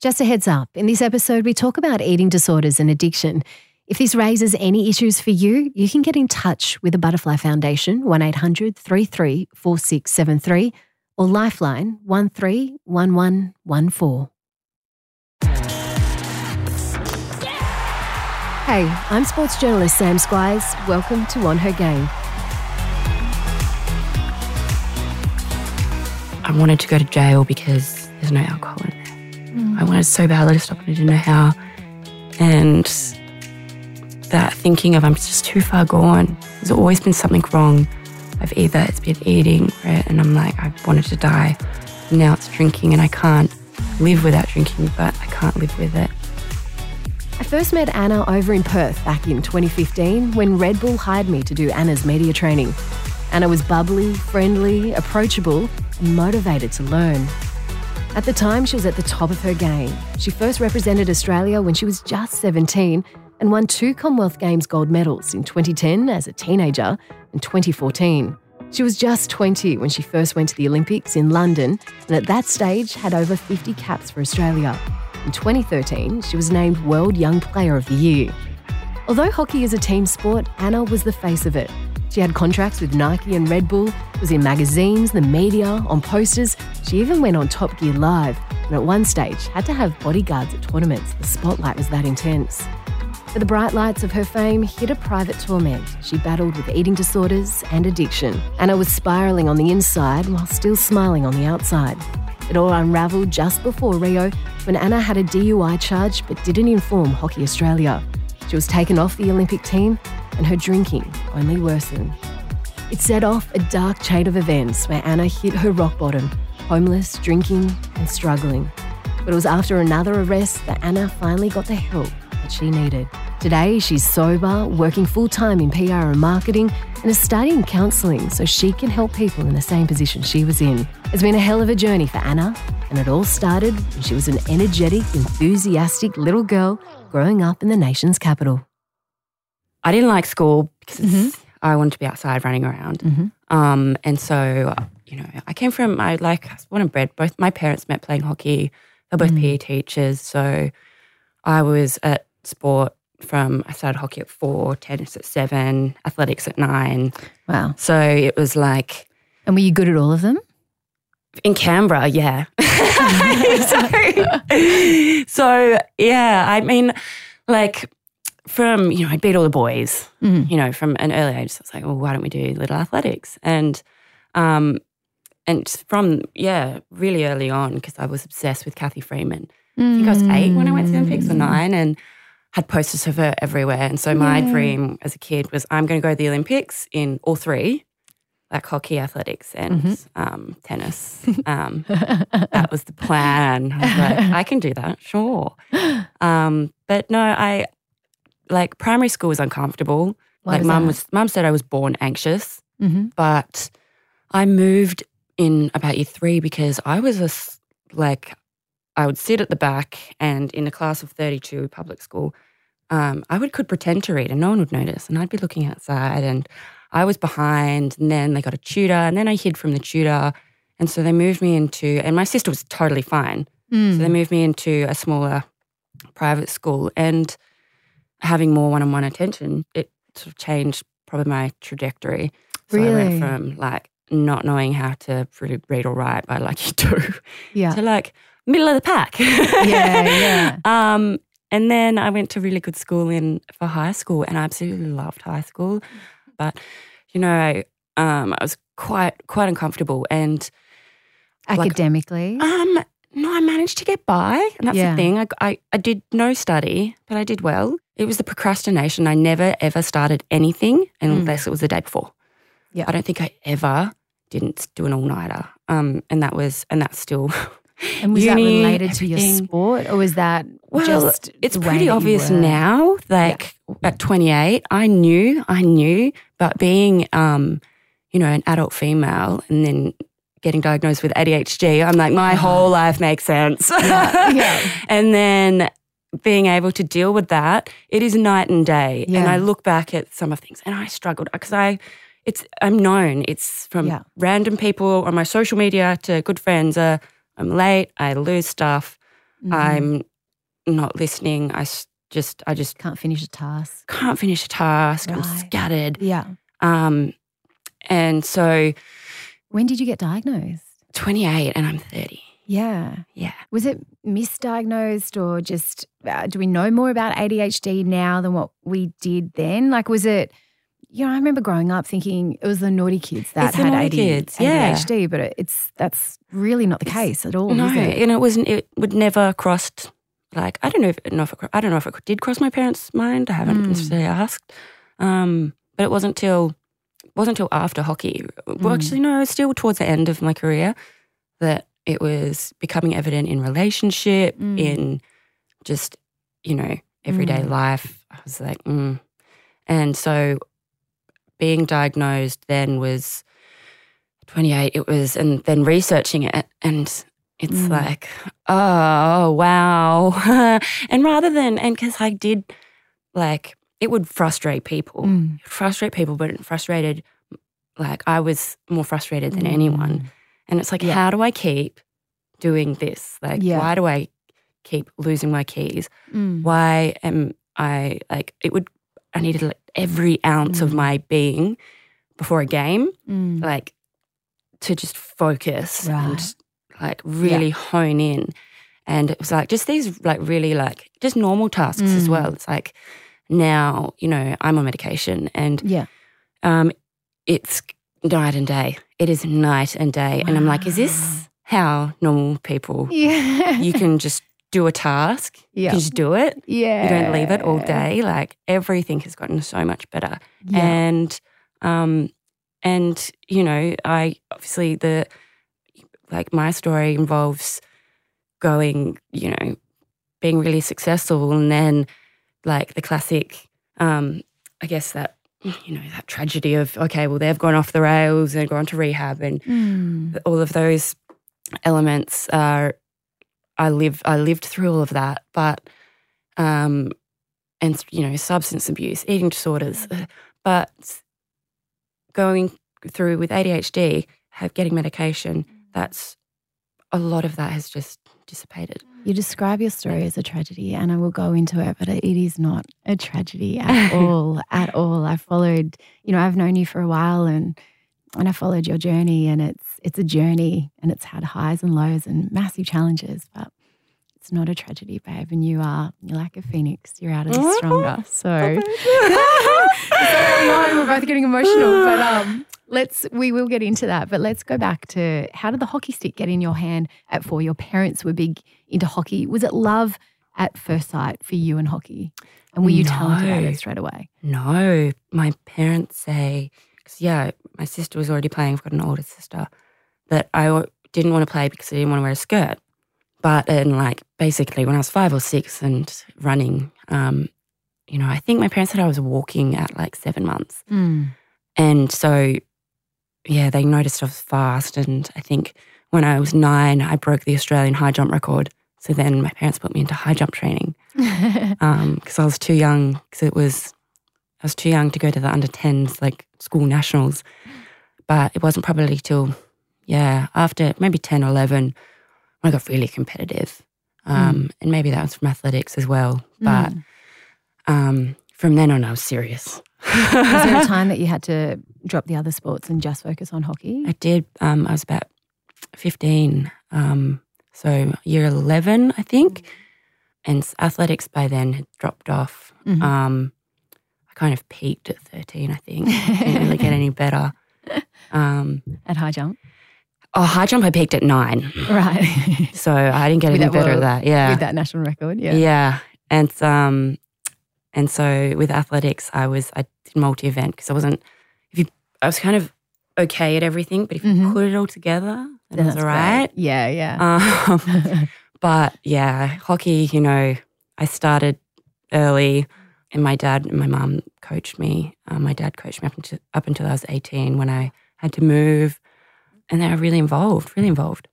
Just a heads up in this episode, we talk about eating disorders and addiction. If this raises any issues for you, you can get in touch with the Butterfly Foundation, 1 800 33 4673, or Lifeline 131114. Hey, I'm sports journalist Sam Squiers. Welcome to On Her Game. I wanted to go to jail because there's no alcohol in. I wanted so badly to stop and I didn't know how. And that thinking of I'm just too far gone. There's always been something wrong. I've either it's been eating, right? And I'm like, I wanted to die. Now it's drinking and I can't live without drinking, but I can't live with it. I first met Anna over in Perth back in 2015 when Red Bull hired me to do Anna's media training. Anna was bubbly, friendly, approachable, and motivated to learn. At the time, she was at the top of her game. She first represented Australia when she was just 17 and won two Commonwealth Games gold medals in 2010 as a teenager and 2014. She was just 20 when she first went to the Olympics in London and at that stage had over 50 caps for Australia. In 2013, she was named World Young Player of the Year. Although hockey is a team sport, Anna was the face of it. She had contracts with Nike and Red Bull, was in magazines, the media, on posters. She even went on Top Gear Live, and at one stage had to have bodyguards at tournaments. The spotlight was that intense. But the bright lights of her fame hid a private torment. She battled with eating disorders and addiction. Anna was spiralling on the inside while still smiling on the outside. It all unravelled just before Rio when Anna had a DUI charge but didn't inform Hockey Australia. She was taken off the Olympic team and her drinking only worsened. It set off a dark chain of events where Anna hit her rock bottom, homeless, drinking, and struggling. But it was after another arrest that Anna finally got the help that she needed. Today, she's sober, working full time in PR and marketing, and is studying counselling so she can help people in the same position she was in. It's been a hell of a journey for Anna, and it all started when she was an energetic, enthusiastic little girl growing up in the nation's capital. I didn't like school because mm-hmm. I wanted to be outside running around. Mm-hmm. Um, and so, you know, I came from, I like, I was born and bred. Both my parents met playing hockey. They're both mm. PE teachers. So I was at sport from, I started hockey at four, tennis at seven, athletics at nine. Wow. So it was like. And were you good at all of them? In Canberra, yeah. so, so, yeah, I mean, like, from, you know, I'd beat all the boys, mm. you know, from an early age. So I was like, well, why don't we do little athletics? And, um, and from, yeah, really early on, because I was obsessed with Cathy Freeman. Mm. I think I was eight when I went to the Olympics or mm. nine and had posters of her everywhere. And so my dream as a kid was I'm going to go to the Olympics in all three, like hockey, athletics, and mm-hmm. um, tennis. Um, that was the plan. I was like, I can do that, sure. Um, but no, I, like primary school was uncomfortable. Why like mum was mum said I was born anxious, mm-hmm. but I moved in about year three because I was a like I would sit at the back and in a class of thirty two public school, um, I would could pretend to read and no one would notice, and I'd be looking outside and I was behind. And then they got a tutor, and then I hid from the tutor, and so they moved me into. And my sister was totally fine, mm. so they moved me into a smaller private school and having more one on one attention, it sort of changed probably my trajectory. So really? I went from like not knowing how to read or write by like you do yeah. to like middle of the pack. yeah, yeah. Um, and then I went to really good school in for high school and I absolutely loved high school. But, you know, I, um, I was quite quite uncomfortable and academically. Like, um, no, I managed to get by. And that's yeah. the thing. I, I, I did no study, but I did well. It was the procrastination. I never ever started anything unless mm. it was the day before. Yeah. I don't think I ever didn't do an all nighter. Um, and that was, and that's still. And was uni, that related everything. to your sport, or was that well? Just it's pretty obvious now. Like yeah. at 28, I knew, I knew, but being, um, you know, an adult female, and then getting diagnosed with ADHD, I'm like, my uh-huh. whole life makes sense. Yeah. yeah. and then being able to deal with that, it is night and day. Yeah. And I look back at some of things and I struggled because I, it's, I'm known. It's from yeah. random people on my social media to good friends. Uh, I'm late. I lose stuff. I'm not listening. I just, I just Can't finish a task. can't finish a task. I'm scattered. Yeah. Um, and so When did you get diagnosed? 28 and I'm 30. Yeah. Yeah. Was it misdiagnosed or just uh, do we know more about ADHD now than what we did then? Like, was it, you know, I remember growing up thinking it was the naughty kids that had AD, kids, yeah. ADHD, but it's that's really not the case at all. no, and it wasn't. It would never crossed. Like I don't know if, know if it, I don't know if it did cross my parents' mind. I haven't Mm. necessarily asked. Um, but it wasn't till it wasn't till after hockey. Well, Mm. actually, no, still towards the end of my career that it was becoming evident in relationship, Mm. in just you know everyday Mm. life. I was like, mm. and so being diagnosed then was 28 it was and then researching it and it's Mm. like oh wow and rather than and because i did like it would frustrate people Mm. Frustrate people but it frustrated like i was more frustrated than anyone and it's like Yeah. how do i keep doing this like Yeah. why do i keep losing my keys Mm. why am I like it would I needed like every ounce of Mm. my being before a game, Mm. like to just focus Right. and like really hone in. And it was like just these like really like just normal tasks as Mm. well. It's like now, you know, I'm on medication and Yeah. um it's night and day. It is night and day. And I'm like, is this how normal people Yeah. you can just do a task, you Yeah. can just do it yeah. you don't leave it all day. Like everything has gotten so much better. Yeah. And um and you know, I obviously the like my story involves going, you know, being really successful and then like the classic um I guess that you know, that tragedy of okay, well they've gone off the rails and gone to rehab and Mm. all of those elements are I live I lived through all of that, but um and you know substance abuse, eating disorders, uh, but going through with ADHD, have getting medication, that's a lot of that has just dissipated. You describe your story as a tragedy, and I will go into it, but it is not a tragedy at all. At all. I followed, you know, I've known you for a while, and and I followed your journey, and it's it's a journey, and it's had highs and lows and massive challenges, but it's not a tragedy, babe. And you are you're like a phoenix. You're out of this stronger. So Sorry, we're both getting emotional, but um, let's we will get into that. But let's go back to how did the hockey stick get in your hand at four? Your parents were big into hockey. Was it love at first sight for you and hockey? And were you talented at it straight away? No, my parents say, yeah, my sister was already playing. I've got an older sister that I didn't want to play because I didn't want to wear a skirt. But and like basically when I was five or six and running, um, you know, I think my parents said I was walking at like seven months, and so yeah, they noticed I was fast. And I think when I was nine, I broke the Australian high jump record. So then my parents put me into high jump training because I was too young. Because it was, I was too young to go to the under 10s, like school nationals. But it wasn't probably till, yeah, after maybe 10 or 11 when I got really competitive. Um, And maybe that was from athletics as well. But um, from then on, I was serious. Was there a time that you had to drop the other sports and just focus on hockey? I did. Um, I was about 15. Um, so year 11, I think. And athletics by then had dropped off. Mhm. Kind of peaked at 13, I think. Didn't really get any better. Um, At high jump, oh, high jump, I peaked at nine. right? So I didn't get With any better well, at that. Yeah. With that national record, yeah. Yeah. And um and so with athletics I was I did multi event because I wasn't if you I was kind of okay at everything, but if you Mhm. put it all together, then it was that's all great. Yeah, yeah. Um, but yeah, hockey, you know, I started early and my dad and my mum coached me. Um, my dad coached me up until up until I was 18 when I had to move. And they were really involved, really involved.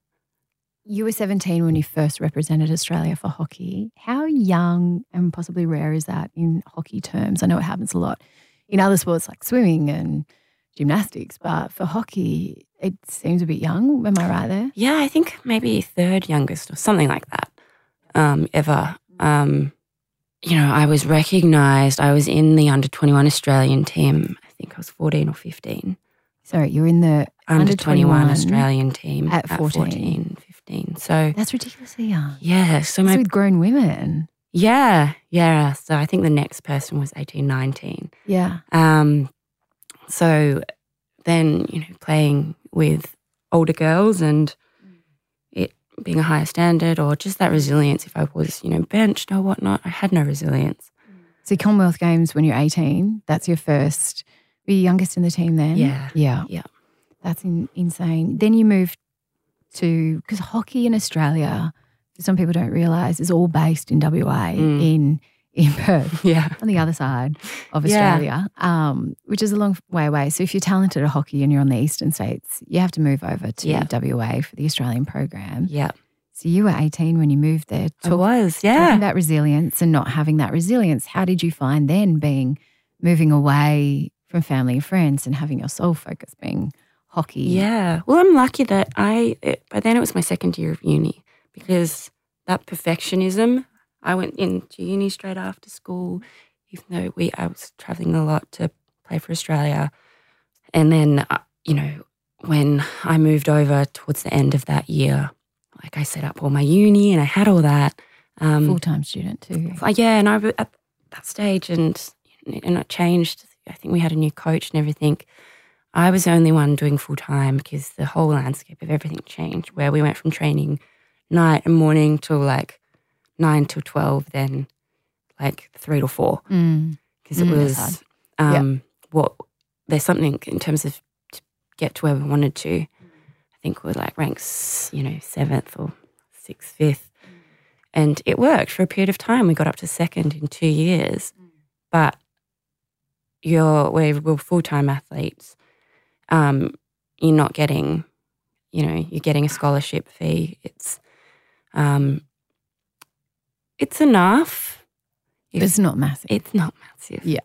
You were 17 when you first represented Australia for hockey. How young and possibly rare is that in hockey terms? I know it happens a lot in other sports like swimming and gymnastics, but for hockey, it seems a bit young. Am I right there? Yeah, I think maybe third youngest or something like that. um, ever. Um, you know, I was recognised. I was in the under 21 Australian team. I think I was 14 or 15. Sorry, you're in the Under, under 21 21 Australian team at 14. 14, 15. So, That's ridiculously young. yeah. So, my, with grown women. yeah, yeah. So, I think the next person was 18, 19. Yeah. Um, so then, you know, playing with older girls and being a higher standard or just that resilience. If I was, you know, benched or whatnot, I had no resilience. So Commonwealth Games when you're 18, that's your first. Were you youngest in the team then? Yeah. Yeah. Yeah. That's in, insane. Then you moved to because hockey in Australia, some people don't realise, is all based in WA Mm. in in Perth. Yeah. on the other side of Yeah. Australia, um, which is a long way away. So if you're talented at hockey and you're on the eastern states, you have to move over to Yeah. WA for the Australian program. Yeah. So you were 18 when you moved there. I Talk, was. talking Yeah. about resilience and not having that resilience. How did you find then being moving away from family and friends and having your sole focus being hockey? Yeah. Well, I'm lucky that I, it, by then it was my second year of uni because that perfectionism, I went into uni straight after school, even though we, I was traveling a lot to play for Australia. And then, uh, you know, when I moved over towards the end of that year, like I set up all my uni and I had all that. Um, Full time student too. yeah, and I was at that stage, and and it changed. I think we had a new coach and everything. I was the only one doing full time because the whole landscape of everything changed. Where we went from training night and morning till like nine till twelve, then like three to four Mm. because it Mm, was um, what there's something in terms of to get to where we wanted to. I think we're like ranks, you know, seventh or sixth, fifth, and it worked for a period of time. We got up to second in two years, but you're we're, we're full time athletes. Um, you're not getting, you know, you're getting a scholarship fee. It's, um, it's enough. If- It's not massive. it's not massive. Yeah.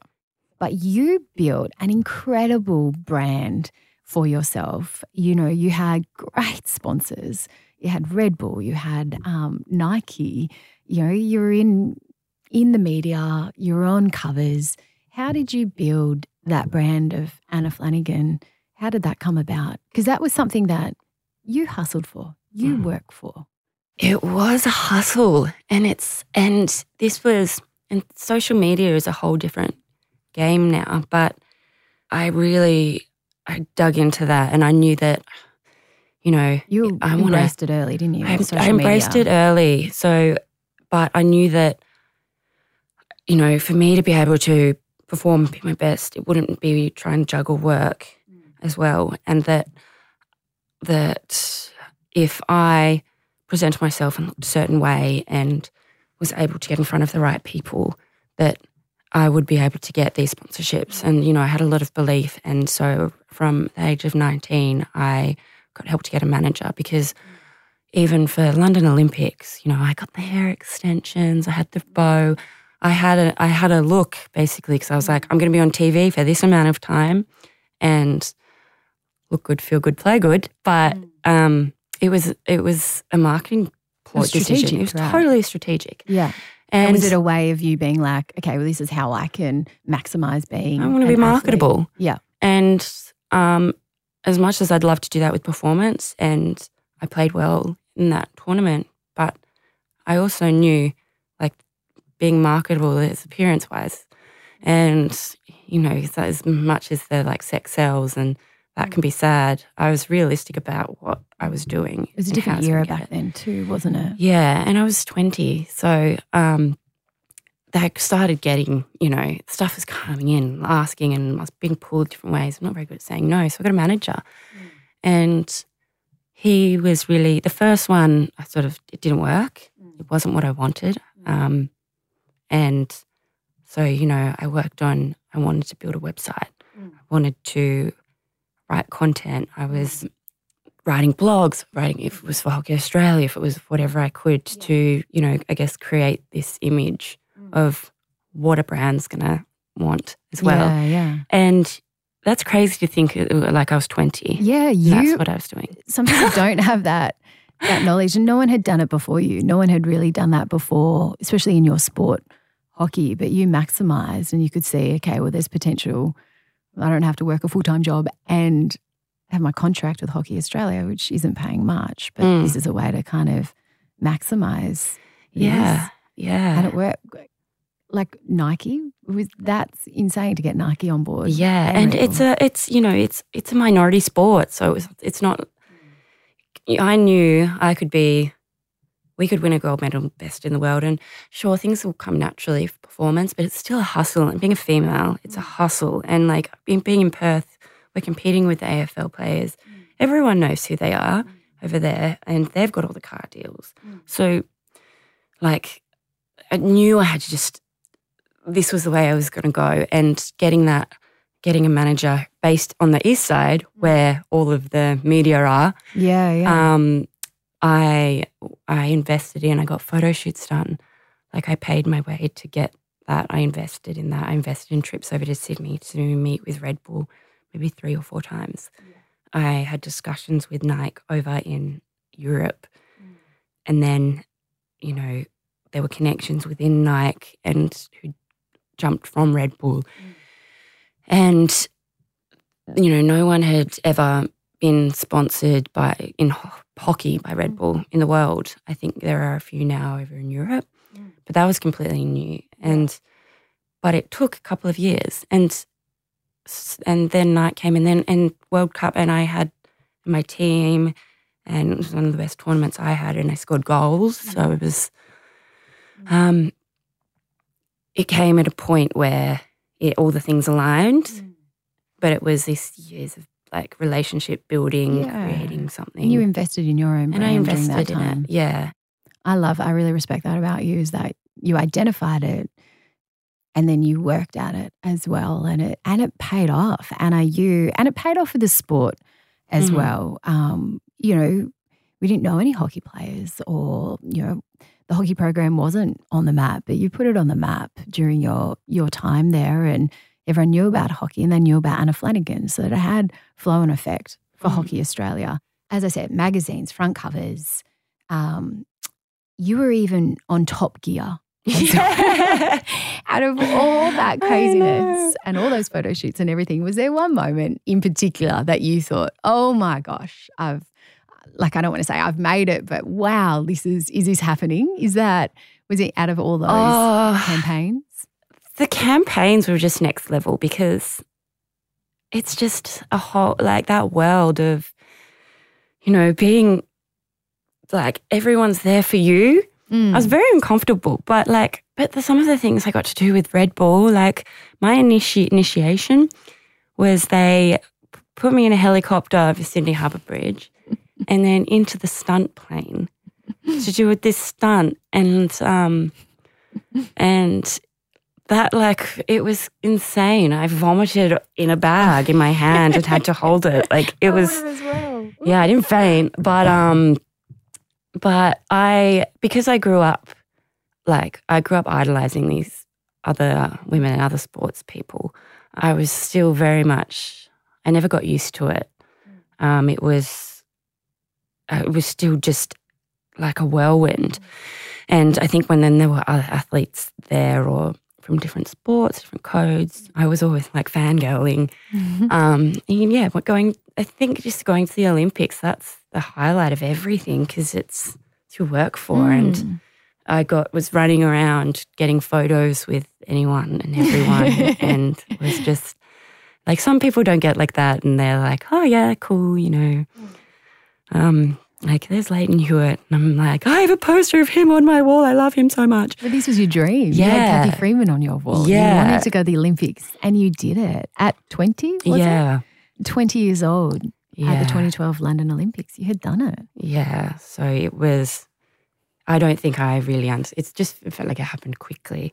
but you built an incredible brand for yourself. You know, you had great sponsors. You had Red Bull, you had um, Nike. You know, you're in in the media. You're on covers. How did you build that brand of Anna Flanagan? How did that come about? Because that was something that you hustled for. You Mm. work for. It was a hustle, and it's and this was and social media is a whole different game now. But I really I dug into that, and I knew that you know You I wanna- embraced it early, didn't you? I, I embraced media. it early. So, but I knew that you know for me to be able to perform be my best, it wouldn't be trying to juggle work mm. as well, and that that if I presented myself in a certain way and was able to get in front of the right people, that I would be able to get these sponsorships. And, you know, I had a lot of belief. And so from the age of 19, I got help to get a manager because even for London Olympics, you know, I got the hair extensions, I had the bow. I had a I had a look basically because I was like, I'm going to be on TV for this amount of time, and look good, feel good, play good. But um, it was it was a marketing ploy was decision. strategic, It was right. totally strategic. Yeah. And And was it a way of you being like, okay, well, this is how I can maximize being? I want to be an athlete? marketable. Yeah. And um, as much as I'd love to do that with performance, and I played well in that tournament, but I also knew like being marketable is appearance wise. And, you know, as much as the like sex sells and that can be sad, I was realistic about what I was doing. It was a and how I different era back it. then too, wasn't it? Yeah, and I was 20. So um, they started getting, you know, stuff was coming in, asking, and I was being pulled different ways. I'm not very good at saying no. So I got a manager. And he was really, the first one, I sort of, it didn't work. It wasn't what I wanted. Um, and so, you know, I worked on, I wanted to build a website. I wanted to write content. I was writing blogs, writing if it was for Hockey Australia, if it was whatever I could to, you know, I guess create this image of what a brand's gonna want as well. Yeah, yeah. And that's crazy to think uh, like I was 20. Yeah, That's you. what I was doing. Some people don't have that that knowledge. And no one had done it before you. No one had really done that before, especially in your sport, hockey. But you maximized and you could see, okay, well, there's potential. I don't have to work a full time job and have my contract with Hockey Australia, which isn't paying much. But Mm. this is a way to kind of maximize. Yeah. Yeah. And it worked. Like Nike, was that's insane to get Nike on board. Yeah, and Unreal. it's a it's you know it's it's a minority sport, so it's it's not. I knew I could be, we could win a gold medal, best in the world, and sure things will come naturally for performance, but it's still a hustle. And being a female, it's a hustle, and like being being in Perth, we're competing with the AFL players. Mm. Everyone knows who they are mm. over there, and they've got all the car deals. Mm. So, like, I knew I had to just this was the way I was going to go. And getting that, getting a manager based on the east side where all of the media are, yeah, yeah. um, I I invested in. I got photo shoots done. Like I paid my way to get that. I invested in that. I invested in trips over to Sydney to meet with Red Bull, maybe three or four times. I had discussions with Nike over in Europe, mm. and then, you know, there were connections within Nike and who jumped from Red Bull, mm. and you know, no one had ever been sponsored by in hockey by Red Bull mm-hmm. in the world. I think there are a few now over in Europe, but that was completely new. And but it took a couple of years, and and then Nike came, and then and World Cup, and I had my team, and it was one of the best tournaments I had, and I scored goals. So mm-hmm. it was, mm-hmm. um, it came at a point where it, all the things aligned, mm. but it was this years of like relationship building, Yeah. creating something, and you invested in your own and I brand during that invested in time. it. Yeah, I love, I really respect that about you is that you identified it and then you worked at it as well. And it, and it paid off. Anna, you, and it paid off for the sport as Mhm. well. Um, you know, we didn't know any hockey players or, you know, the hockey program wasn't on the map, but you put it on the map during your, your time there and everyone knew about hockey and they knew about Anna Flanagan. So that it had flow and effect for Mhm. Hockey Australia. As I said, magazines, front covers, um, you were even on Top Gear. Out of all that craziness and all those photo shoots and everything, was there one moment in particular that you thought, "Oh my gosh, I've like I don't want to say I've made it, but wow, this is is this happening?" Is that was it out of all those Oh, campaigns? The campaigns were just next level because it's just a whole like that world of you know being like everyone's there for you Mm. i was very uncomfortable but like but the, some of the things i got to do with red bull like my initi- initiation was they put me in a helicopter over sydney harbour bridge and then into the stunt plane to do with this stunt and um and that like it was insane. I vomited in a bag in my hand and had to hold it. Like it was yeah, I didn't faint, but um but I because I grew up like I grew up idolizing these other women and other sports people. I was still very much I never got used to it. Um it was uh, it was still just like a whirlwind. And I think when then there were other athletes there or from different sports, different codes, I was always like fangirling. Um, and yeah, going, I think just going to the Olympics, that's the highlight of everything because it's, to work for. And Mm. I got, was running around getting photos with anyone and everyone. and was just like some people don't get like that and they're like, oh yeah, cool, you know. Um, like there's Lleyton Hewitt, and I'm like, I have a poster of him on my wall. I love him so much. But this was your dream. You had Yeah. Cathy Freeman on your wall. You Yeah. wanted to go to the Olympics and you did it at 20, was yeah, it? 20 years old yeah, at the 2012 London Olympics. You had done it. yeah. So it was. I don't think I really understood. It's just it felt like it happened quickly.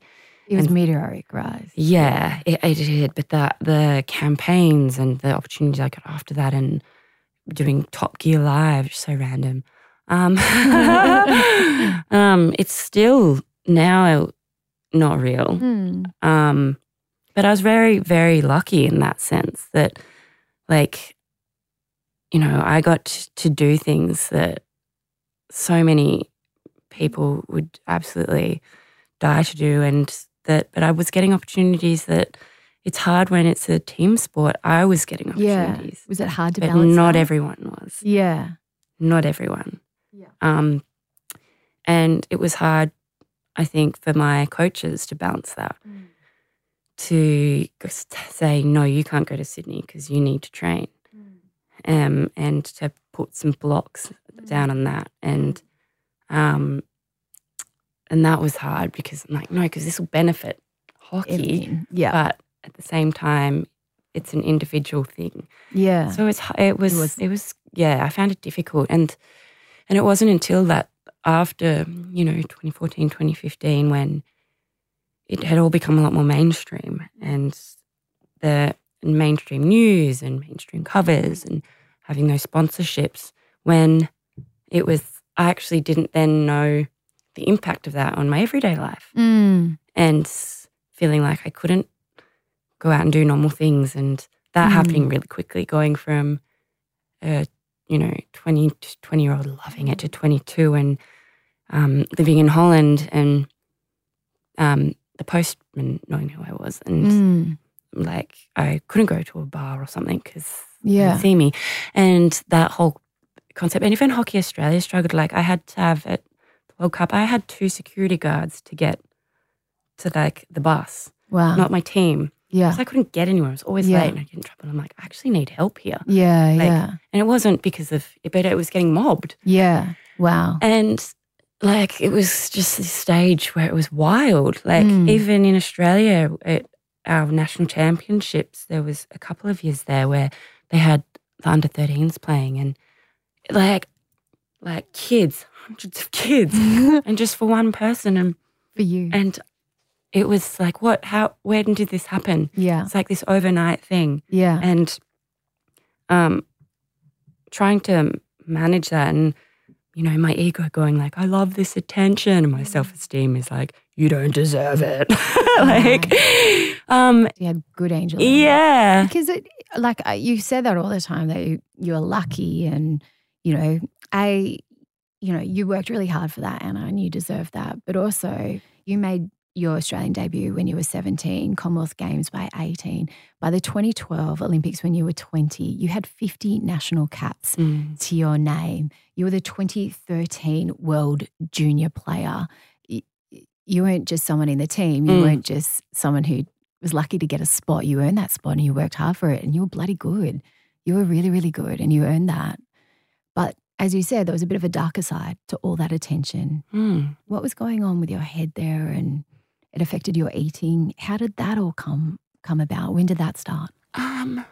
It was And- meteoric rise. Yeah, it, it did. But the the campaigns and the opportunities I got after that, and doing Top Gear Live, so random. Um, um, it's still now not real. Hmm. Um, but I was very, very lucky in that sense that, like, you know, I got to do things that so many people would absolutely die to do, and that. But I was getting opportunities that it's hard when it's a team sport. I was getting Yeah. opportunities, Was it hard to but balance? not that? everyone was. Yeah. Not everyone. Yeah. Um, and it was hard, I think, for my coaches to balance that. To just say no, you can't go to Sydney because you need to train, um, and to put some blocks down on that, and um, and that was hard because I'm like, no, because this will benefit hockey, Everything. Yeah. but at the same time, it's an individual thing. yeah. So it's it was, was- it was yeah I found it difficult and and it wasn't until that after you know 2014 2015 when it had all become a lot more mainstream and the mainstream news and mainstream covers and having those sponsorships when it was I actually didn't then know the impact of that on my everyday life Mm. and feeling like I couldn't go out and do normal things and that Mm. happening really quickly going from a you know 20 20 year old loving it to 22 and um, living in Holland and um, the postman knowing who I was and Mm. like I couldn't go to a bar or something because Yeah. see me. And that whole concept, and even Hockey Australia struggled. Like I had to have at the World Cup, I had two security guards to get to like the bus, Wow. not my team. Yeah. Because I couldn't get anywhere. I was always Yeah. late and I get in trouble. I'm like, I actually need help here. Yeah. Like- yeah. And it wasn't because of, it, but it was getting mobbed. Yeah. Wow. And like it was just this stage where it was wild. Like Mm. even in Australia at our national championships, there was a couple of years there where they had the under 13s playing and like like kids, hundreds of kids, and just for one person and For you. and it was like what how when did this happen? Yeah. It's like this overnight thing Yeah. and um trying to manage that and you know my ego going like i love this attention and my self-esteem is like you don't deserve it like um You had good angel. yeah Because it, like uh, you said that all the time that you, you're lucky and, you know, I, you know, you worked really hard for that, Anna, and you deserve that. But also, you made your Australian debut when you were 17, Commonwealth Games by 18. By the 2012 Olympics, when you were 20, you had 50 national caps Mm. to your name. You were the 2013 World Junior Player. You weren't just someone in the team. You Mm. weren't just someone who was lucky to get a spot. You earned that spot and you worked hard for it and you were bloody good. You were really, really good and you earned that. But as you said, there was a bit of a darker side to all that attention. Mm. What was going on with your head there and it affected your eating? How did that all come come about? When did that start? um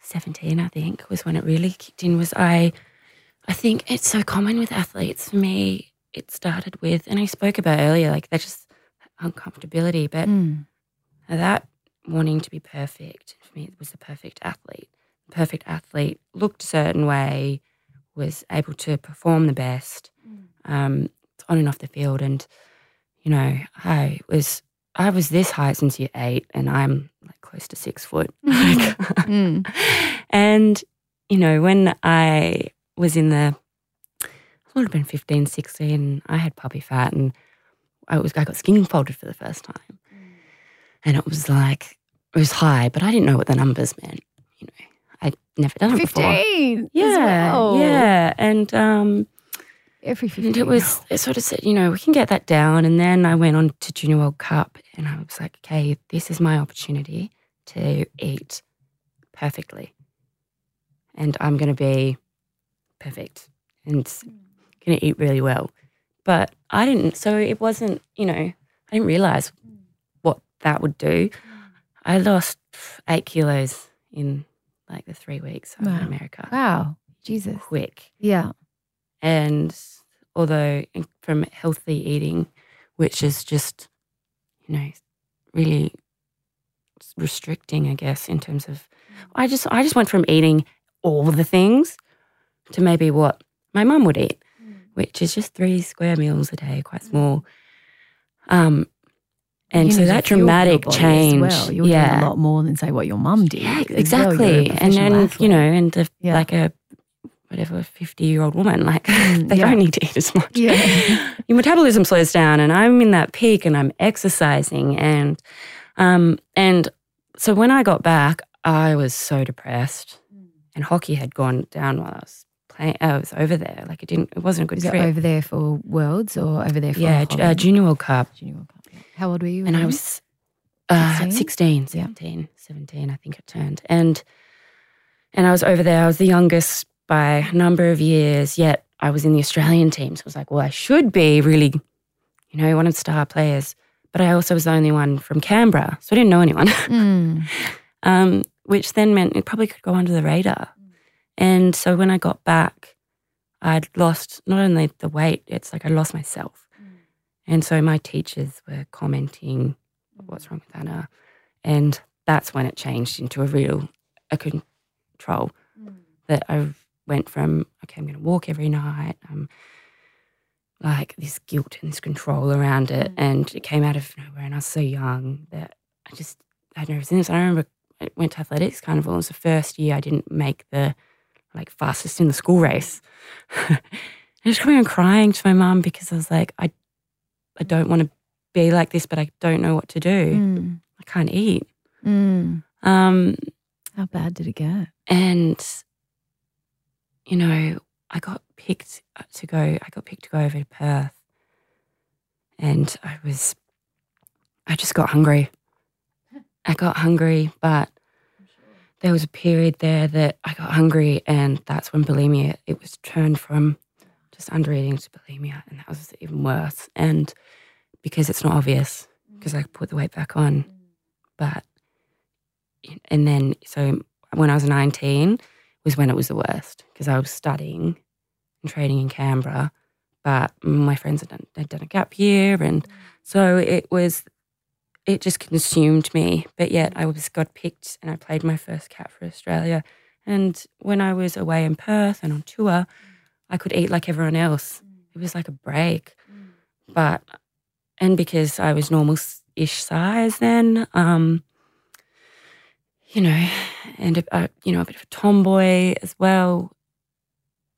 17 i think was when it really kicked in was i i think it's so common with athletes for me it started with and i spoke about earlier like that just uncomfortability but Mm. that wanting to be perfect for me it was the perfect athlete. The perfect athlete looked a certain way, was able to perform the best, um, on and off the field. And you know, I was I was this high since year eight, and I'm like close to six foot. Mm. and you know, when I was in the I would have been 15, 16, I had puppy fat and I was I got skin folded for the first time. And it was like it was high, but I didn't know what the numbers meant. You know, I'd never done it before. 15. as Yeah, well. yeah, and um, Every 15. and it was it sort of said, you know, we can get that down. And then I went on to Junior World Cup, and I was like, okay, this is my opportunity to eat perfectly, and I'm going to be perfect and mm. going to eat really well. But I didn't, so it wasn't, you know, I didn't realize mm. what that would do. Mm. I lost eight kilos in like the three weeks was in America. Wow. Jesus. Quick. Yeah. And although from healthy eating, which is just, you know, really restricting, I guess, in terms of, I just, I just went from eating all the things to maybe what my mum would eat, which is just three square meals a day, quite small. Um, and You so that dramatic change, Well. You're yeah, doing a lot more than say what your mum did. yeah, as well. Exactly. and then you know, and the, Yeah. like a whatever 50 year old woman. Like they Mm, yeah. don't need to eat as much. Yeah. Your metabolism slows down and I'm in that peak and I'm exercising and um and so when I got back, I was so depressed. And hockey had gone down while I was playing. I was over there. Like it didn't. It wasn't a good Was trip. over there for Worlds or over there for yeah, uh, Junior World Cup. Junior World Cup. yeah. How old were you? and I was uh, 16? 16, Yeah. 17, 17, I think it turned. And and I was over there. I was the youngest by a number of years, yet I was in the Australian team. So I was like, well, I should be really, you know, one of the star players. But I also was the only one from Canberra, so I didn't know anyone. Mm. um, which then meant it probably could go under the radar. And so when I got back, I'd lost not only the weight, it's like I lost myself. And so my teachers were commenting, what's wrong with Anna? And that's when it changed into a real a control that I went from, okay, I'm going to walk every night. Um, like this guilt and this control around it. And it came out of nowhere. And I was so young that I just had no resistance. I remember I went to athletics kind carnival. It was the first year I didn't make the like fastest in the school race. I was coming and crying to my mum because I was like, I, I don't want to be like this, but I don't know what to do. Mm. I can't eat. Mm. Um, How bad did it get? and you know, I got picked to go. I got picked to go over to Perth, and I was, I just got hungry. I got hungry, but there was a period there that I got hungry, and that's when bulimia. It was turned from just under eating to bulimia, and that was even worse. And because it's not obvious, because I put the weight back on, but and then so when I was 19 was when it was the worst because I was studying and training in Canberra, but my friends had done, had done a gap year, and mm. so it was it just consumed me. But yet I was got picked and I played my first cap for Australia. And when I was away in Perth and on tour, I could eat like everyone else. Mm. It was like a break, mm. but and because I was normal ish size then, um, you know, and a, a, you know a bit of a tomboy as well.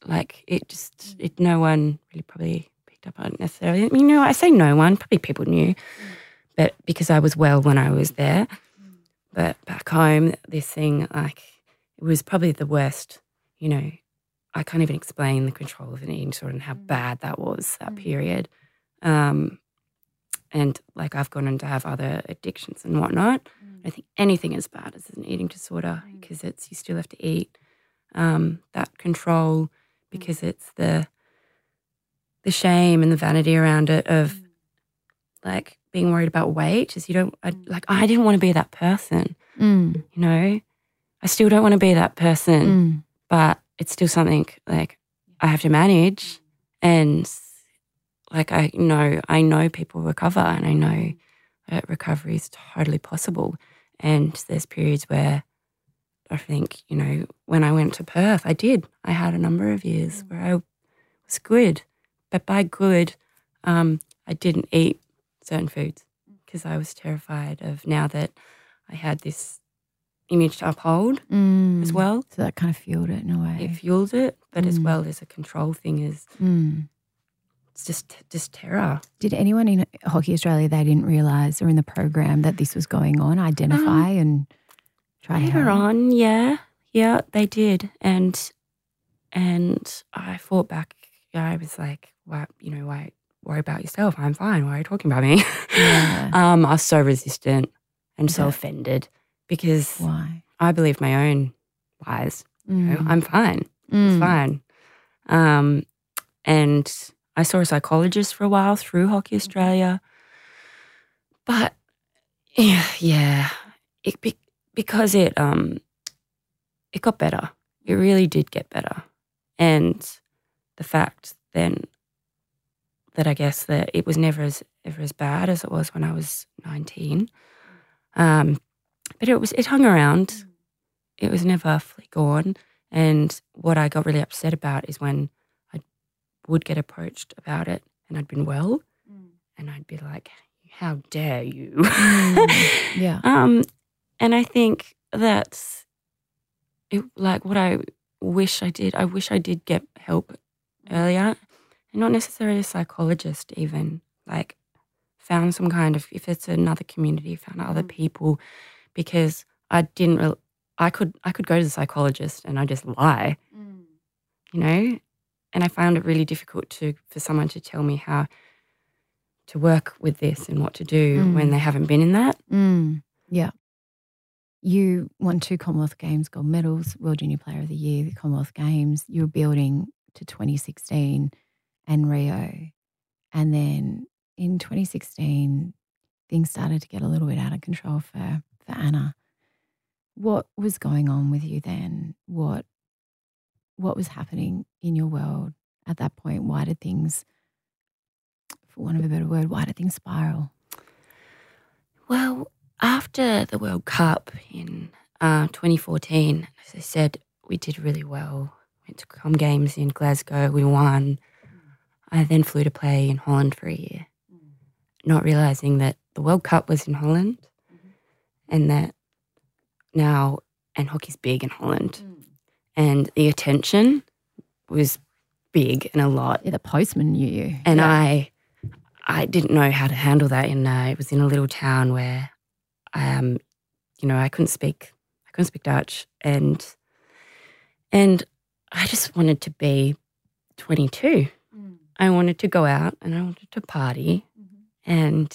Like it just it no one really probably picked up on it necessarily. I mean, you know, I say no one, probably people knew, but because I was well when I was there. But back home, this thing like it was probably the worst. You know, I can't even explain the control of an eating disorder and how bad that was that period. Um, and like I've gone on to have other addictions and whatnot. I think anything as bad as an eating disorder because it's you still have to eat. Um, that control because it's the the shame and the vanity around it of like being worried about weight. Is you don't I, like I didn't want to be that person. Mm. You know, I still don't want to be that person Mm. but it's still something like I have to manage. And like I know, I know people recover and I know that recovery is totally possible. And there's periods where I think, you know, when I went to Perth, I did. I had a number of years where I was good. But by good, um, I didn't eat certain foods because I was terrified of now that I had this image to uphold Mm. as well So that kind of fueled it in a way. it fueled it, but as Mm. well as a control thing is Mm. It's just just terror. Did anyone in Hockey Australia they didn't realise or in the program that this was going on identify and try to Later help? on, yeah, yeah, they did, and and I fought back. I was like, why, you know, why worry about yourself? I'm fine. Why are you talking about me? Yeah. um, I was so resistant and so Yeah. offended because Why? I believed my own lies. You know, Mm. I'm fine. Mm. It's fine. Um, and I saw a psychologist for a while through Hockey Australia. But yeah, yeah it be, because it um it got better. It really did get better. And the fact then that I guess that it was never as ever as bad as it was when I was 19. Um, but it was it hung around. It was never fully gone. And what I got really upset about is when would get approached about it and I'd been well and I'd be like, How dare you? Mm. Yeah. um, and I think that's it, like what I wish I did. I wish I did get help earlier, and not necessarily a psychologist. Even like found some kind of if it's another community, found other people, because I didn't. Re- I could I could go to the psychologist and I just lie, you know, and I found it really difficult to for someone to tell me how to work with this and what to do Mm. when they haven't been in that. Mm, yeah. You won two Commonwealth Games gold medals, World Junior Player of the Year, the Commonwealth Games. You were building to 2016 and Rio. And then in 2016, things started to get a little bit out of control for, for Anna. What was going on with you then? What what was happening in your world at that point? Why did things, for want of a better word, why did things spiral? Well, after the World Cup in uh, 2014, as I said, we did really well. Went to Com Games in Glasgow, we won. I then flew to play in Holland for a year, not realizing that the World Cup was in Holland and that now, and hockey's big in Holland, and the attention was big and a lot. Yeah, the postman knew you. and Yeah. I I didn't know how to handle that. In uh, it was in a little town where, um, you know, I couldn't speak I couldn't speak Dutch, and and I just wanted to be twenty two. I wanted to go out and I wanted to party, and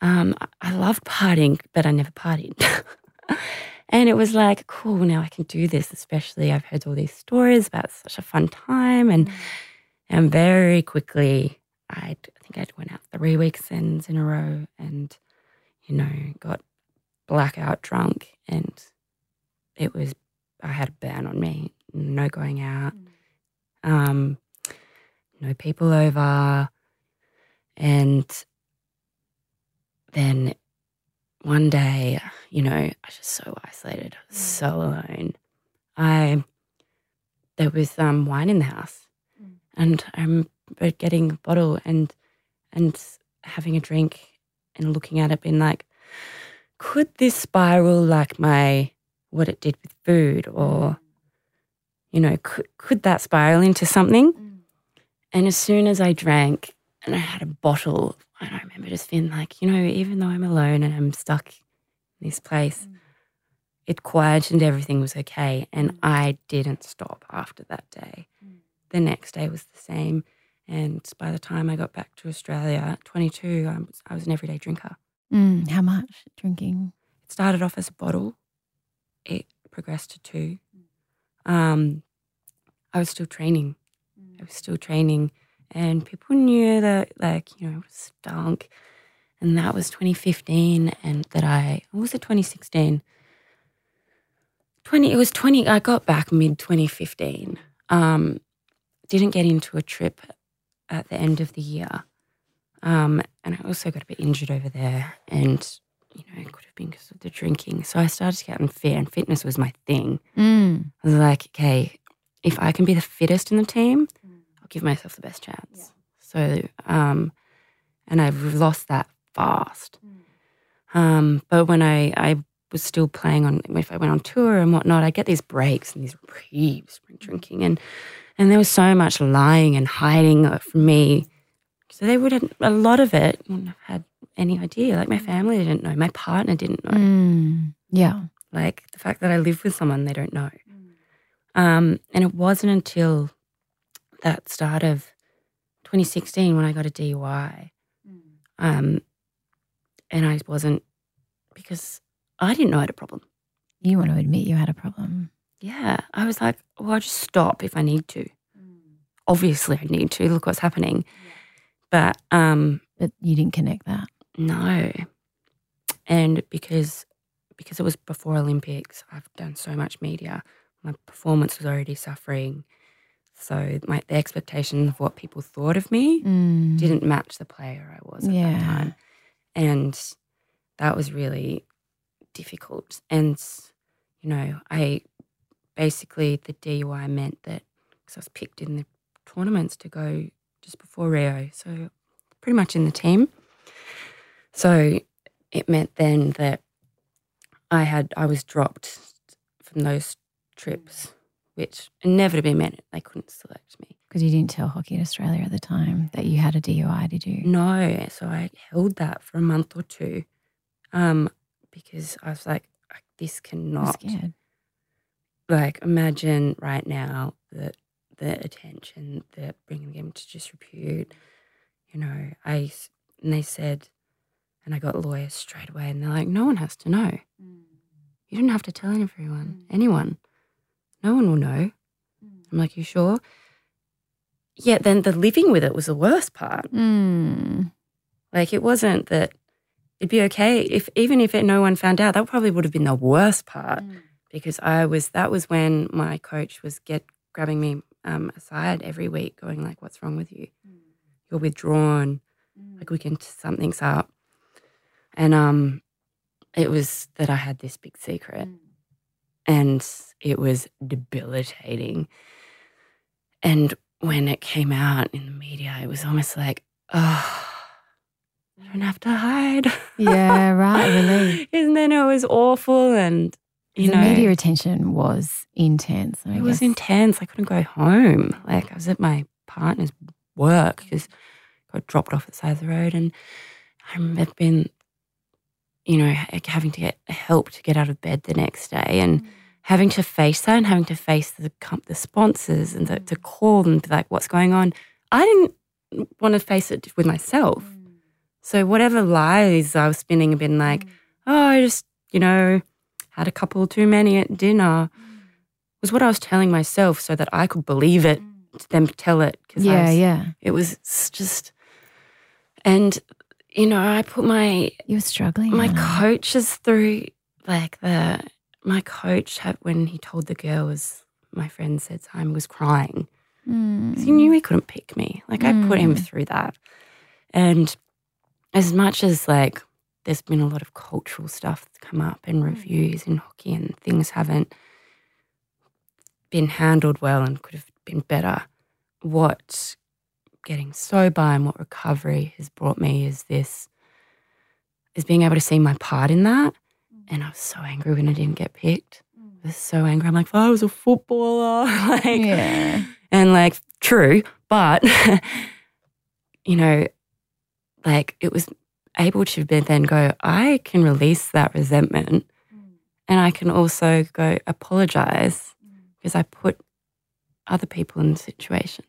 um, I- I loved partying, but I never partied. and it was like, cool, now I can do this. Especially, I've heard all these stories about such a fun time, and and very quickly, I think I went out three weekends in a row, and you know, got blackout drunk, and it was I had a ban on me, no going out, um, no people over, and then one day, you know, I was just so isolated, so mm. alone. I there was um, wine in the house, mm. and I remember getting a bottle and and having a drink and looking at it, being like, could this spiral like my what it did with food, or mm. you know, could could that spiral into something? And as soon as I drank and I had a bottle, and I remember just feeling like, you know, even though I'm alone and I'm stuck in this place, mm. it quietened everything was okay. And mm. I didn't stop after that day. Mm. The next day was the same. And by the time I got back to Australia at 22, I was, I was an everyday drinker. Mm, how much drinking? It started off as a bottle, it progressed to two. Um, I was still training. I was still training, and people knew that, like, you know, it stunk. And that was 2015, and that I, was it 2016? 20, it was 20, I got back mid 2015. Um, didn't get into a trip at the end of the year. Um, and I also got a bit injured over there, and, you know, it could have been because of the drinking. So I started to get unfit, and fitness was my thing. Mm. I was like, okay, if I can be the fittest in the team, give myself the best chance. So, um, and I've lost that fast. Um, but when I, I was still playing on, if I went on tour and whatnot, I get these breaks and these reprieves from drinking, and and there was so much lying and hiding uh, from me. So they would have a lot of it wouldn't have had any idea. Like my family didn't know, my partner didn't know Mm. Yeah. like the fact that I live with someone they don't know. Um, and it wasn't until that start of 2016 when I got a DUI, um, and I wasn't because I didn't know I had a problem. You want to admit you had a problem. Yeah, I was like, well, I'll just stop if I need to. Obviously, I need to. Look what's happening. But um, But you didn't connect that. No. And because because it was before Olympics, I've done so much media. My performance was already suffering. So my the expectation of what people thought of me Mm. didn't match the player I was at Yeah. that time. And that was really difficult. And you know, I basically the DUI meant that because I was picked in the tournaments to go just before Rio, so pretty much in the team. So it meant then that I had I was dropped from those trips which inevitably meant they couldn't select me. Because you didn't tell Hockey Australia at the time that you had a DUI, did you? No, so I held that for a month or two, um, because I was like, this cannot scared. like imagine right now that the attention that bringing them to disrepute. You know, I, and they said, and I got lawyers straight away, and they're like, no one has to know. You didn't have to tell everyone, anyone. No one will know. I'm like, you sure? Yeah. Then the living with it was the worst part. Mm. Like it wasn't that it'd be okay if even if it, no one found out. That probably would have been the worst part because I was that was when my coach was get grabbing me um, aside every week, going like, "What's wrong with you? You're withdrawn. Like we can something's up." And um, it was that I had this big secret, and it was debilitating. And when it came out in the media, it was almost like, oh, I don't have to hide. Yeah, right. Relief. and then it was awful, and you the know, media attention was intense. I it was intense. I couldn't go home. Like I was at my partner's work because got dropped off at the side of the road, and I remember being, you know, having to get help to get out of bed the next day, and mm. having to face that, and having to face the the sponsors, and the, mm. to call and be like, "What's going on?" I didn't want to face it with myself. Mm. So whatever lies I was spinning, and been like, "Oh, I just, you know." Had a couple too many at dinner was what I was telling myself so that I could believe it to then tell it. Cause I Yeah, was- yeah. It was just, and you know, I put my You were struggling. my coaches through like the my coach had when he told the girls my friend said Simon was crying Mm. he knew he couldn't pick me. Like I put him Mm. through that, and as much as like there's been a lot of cultural stuff that's come up Mm. in reviews in hockey and things haven't been handled well and could have been better. What getting sober and what recovery has brought me is this is being able to see my part in that. Mm. And I was so angry when I didn't get picked. Mm. I was so angry. I'm like, if I was a footballer, like Yeah. and like, true, but you know, like it was able to then go, I can release that resentment mm. and I can also go apologize because I put other people in the situation to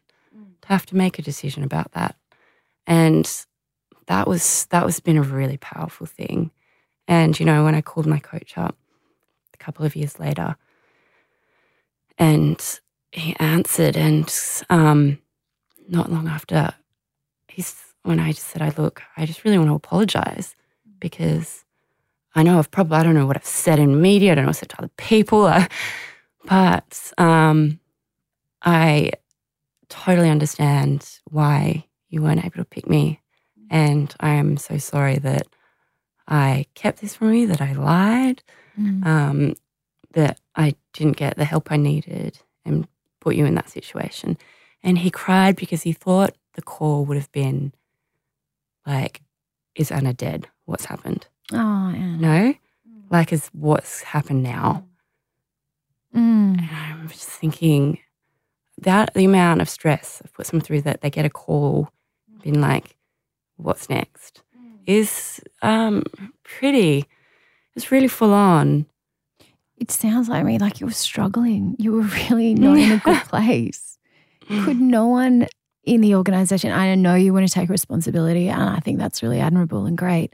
have to make a decision about that. And that was that was been a really powerful thing. And you know, when I called my coach up a couple of years later, and he answered, and um, not long after, he's when I just said, "I look, I just really want to apologize because I know I've probably I don't know what I've said in media, I don't know what I've said to other people, but um, I totally understand why you weren't able to pick me, and I am so sorry that I kept this from you, that I lied." Mm. um, that I didn't get the help I needed and put you in that situation. And he cried because he thought the call would have been like, is Anna dead? What's happened? Oh, Anna. No? Like, is what's happened now? Mm. And I'm just thinking that the amount of stress I've put someone through that they get a call, being like, what's next? Is um, pretty, it's really full on. It sounds like me like you were struggling. You were really not in a good place. Could no one in the organization, I know you want to take responsibility, and I think that's really admirable and great.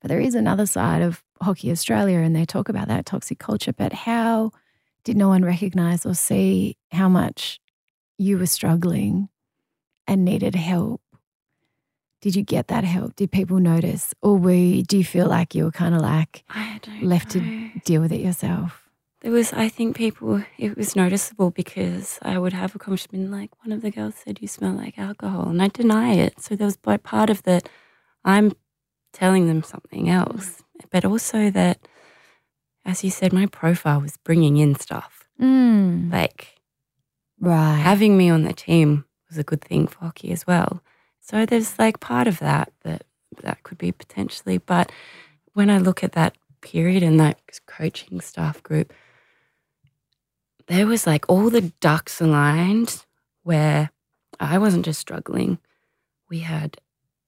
But there is another side of Hockey Australia, and they talk about that toxic culture. But how did no one recognize or see how much you were struggling and needed help? Did you get that help? Did people notice? Or were you, do you feel like you were kind of like left know. to deal with it yourself? There was, I think, people. It was noticeable because I would have a conversation like one of the girls said, "You smell like alcohol," and I deny it. So there was part of that. I'm telling them something else, but also that, as you said, my profile was bringing in stuff. Mm, Like right. having me on the team was a good thing for hockey as well. So there's like part of that that that could be potentially. But when I look at that period and that coaching staff group, there was like all the ducks aligned where I wasn't just struggling. We had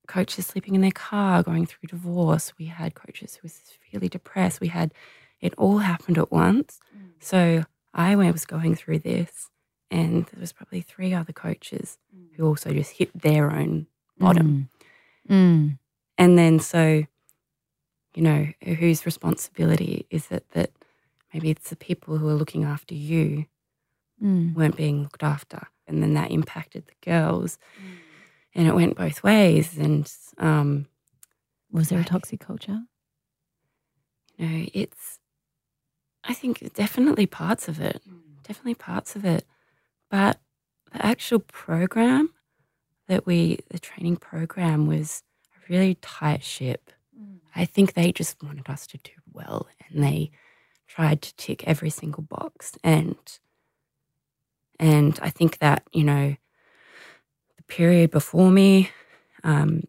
coaches sleeping in their car, going through divorce. We had coaches who were severely depressed. We had it all happened at once. Mm. So I was going through this, and there was probably three other coaches mm. who also just hit their own bottom. Mm. mm. And then so, you know, whose responsibility is it that maybe it's the people who are looking after you mm. weren't being looked after, and then that impacted the girls, mm. and it went both ways. And um, was there like, a toxic culture? You know, it's. I think definitely parts of it, mm. definitely parts of it, but the actual program that we, the training program was a really tight ship. Mm. I think they just wanted us to do well, and they tried to tick every single box and and I think that, you know, the period before me, um,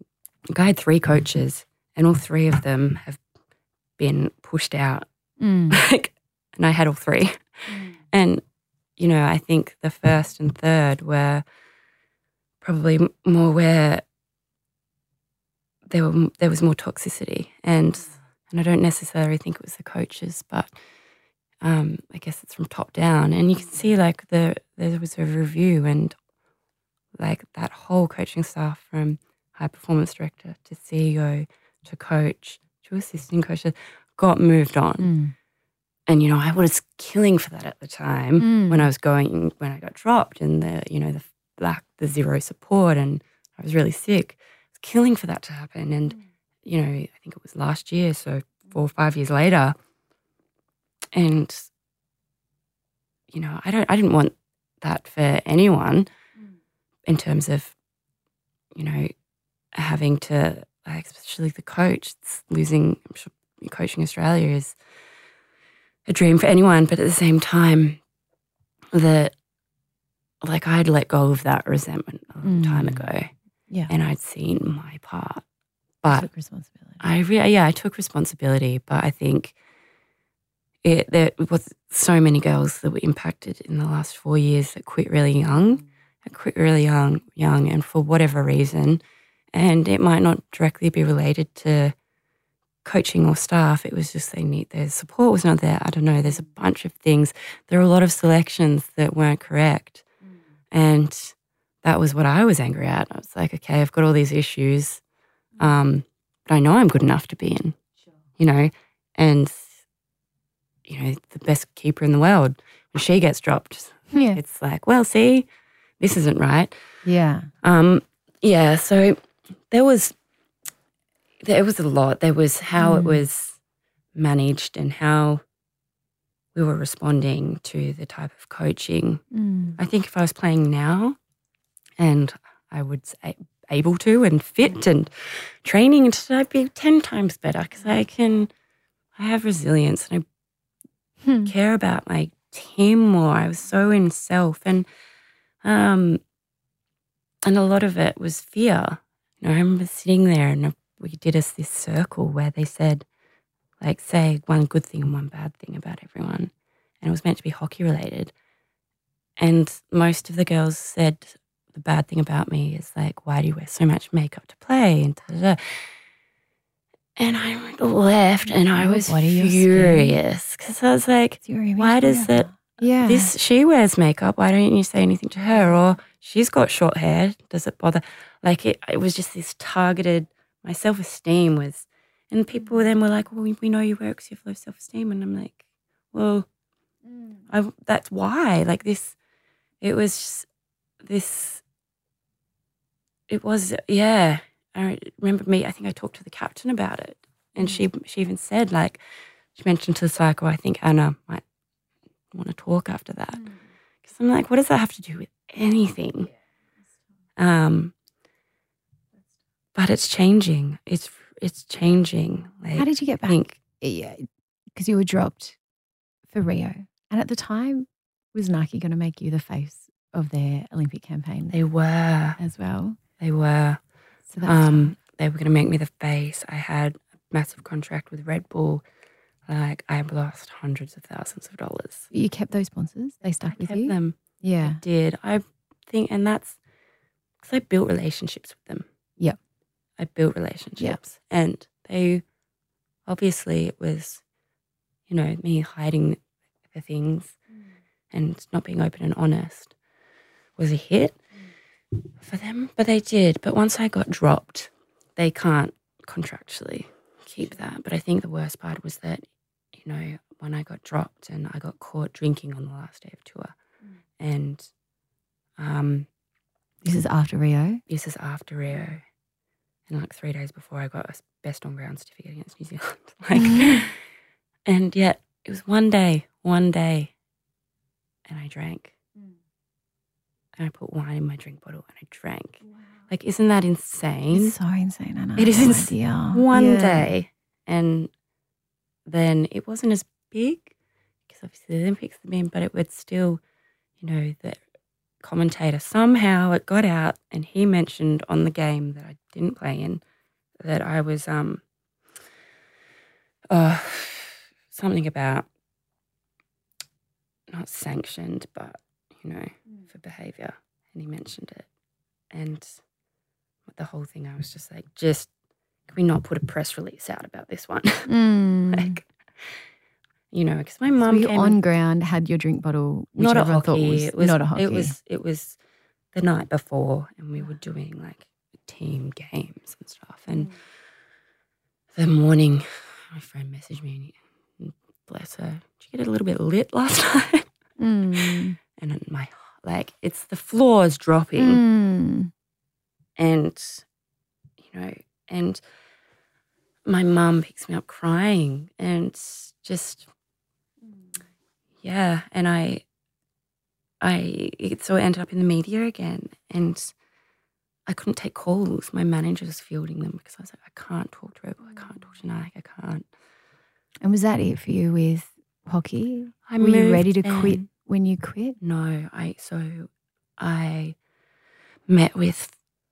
I had three coaches, and all three of them have been pushed out. Mm. Like, and I had all three. Mm. And, you know, I think the first and third were probably more where there were there was more toxicity, and and I don't necessarily think it was the coaches, but um, I guess it's from top down, and you can see like the there was a review and like that whole coaching staff from high performance director to CEO to coach to assistant coach got moved on. Mm. And you know, I was killing for that at the time mm. when I was going when I got dropped and the you know the lack the zero support and I was really sick. I was killing for that to happen. And mm. you know, I think it was last year, so four or five years later, and you know, I don't I didn't want that for anyone mm. in terms of you know having to like especially the coach it's losing I'm sure coaching Australia is a dream for anyone but at the same time that like I'd let go of that resentment a long mm. time ago. Yeah. And I'd seen my part. But responsibility. I re- yeah I took responsibility but I think it, there was so many girls that were impacted in the last four years that quit really young, that quit really young, young, and for whatever reason, and it might not directly be related to coaching or staff. It was just they need their support was not there. I don't know. There's a bunch of things. There are a lot of selections that weren't correct, mm. and that was what I was angry at. I was like, okay, I've got all these issues, um, but I know I'm good enough to be in, sure. you know, and you know, the best keeper in the world. When she gets dropped, yeah. it's like, well, see, this isn't right. Yeah. Um, yeah. So there was, there was a lot. There was how mm. it was managed and how we were responding to the type of coaching. Mm. I think if I was playing now and I would say able to and fit and training, and I'd be 10 times better because I can, I have resilience and I hmm. care about my team more. I was so in self and um and a lot of it was fear. You know, I remember sitting there and we did us this circle where they said, like, say one good thing and one bad thing about everyone. And it was meant to be hockey related. And most of the girls said the bad thing about me is like, why do you wear so much makeup to play? And da, da, da. And I left and I was furious because I was like, why does that? Yeah. This, she wears makeup. Why don't you say anything to her? Or she's got short hair. Does it bother? Like it, it was just this targeted, my self esteem was, and people then were like, well, we, know you work because you have low self esteem. And I'm like, well, mm. I, that's why. Like this, it was this, it was, yeah. I remember me. I think I talked to the captain about it, and she mm. she even said like she mentioned to the psycho. I think Anna might want to talk after that because mm. I'm like, what does that have to do with anything? Um, but it's changing. It's it's changing. Like, How did you get back? Yeah, because you were dropped for Rio, and at the time, was Nike going to make you the face of their Olympic campaign? They were as well. They were. So um, they were going to make me the face. I had a massive contract with Red Bull. Like I lost hundreds of thousands of dollars. You kept those sponsors. They stuck I with kept you. them. Yeah. did. I think, and that's because I built relationships with them. Yep. I built relationships, and they obviously it was, you know, me hiding the things mm. and not being open and honest was a hit mm. for them. But they did. But once I got dropped, they can't contractually keep that. But I think the worst part was that, you know, when I got dropped and I got caught drinking on the last day of tour, mm. and um, This is after Rio. this is after Rio, and like three days before I got a best on ground certificate against New Zealand. like, mm-hmm. and yet it was one day, one day, and I drank, mm. and I put wine in my drink bottle and I drank. Like, isn't that insane? It's so insane, Anna. It is No ins- idea. one Yeah. day, and then it wasn't as big because obviously the Olympics had been, but it would still, you know, the commentator somehow it got out, and he mentioned on the game that I didn't play in that I was um uh something about not sanctioned, but you know, for behaviour, and he mentioned it, and the whole thing, I was just like, just can we not put a press release out about this one? Mm. like, you know, because my So mum came on ground had your drink bottle, which not a hockey. was, it was not a hockey. It was it was the night before, and we were doing like team games and stuff. And the morning, my friend messaged me, and bless her, did you get a little bit lit last night? Mm. and my like it's the floors dropping. Mm. and you know and my mum picks me up crying and just Mm. yeah and i i so it ended up in the media again and i couldn't take calls my manager was fielding them because i was like i can't talk to rebel i can't talk to nike i can't And was that it for you with hockey? I Were you ready to quit when you quit? No, I so I met with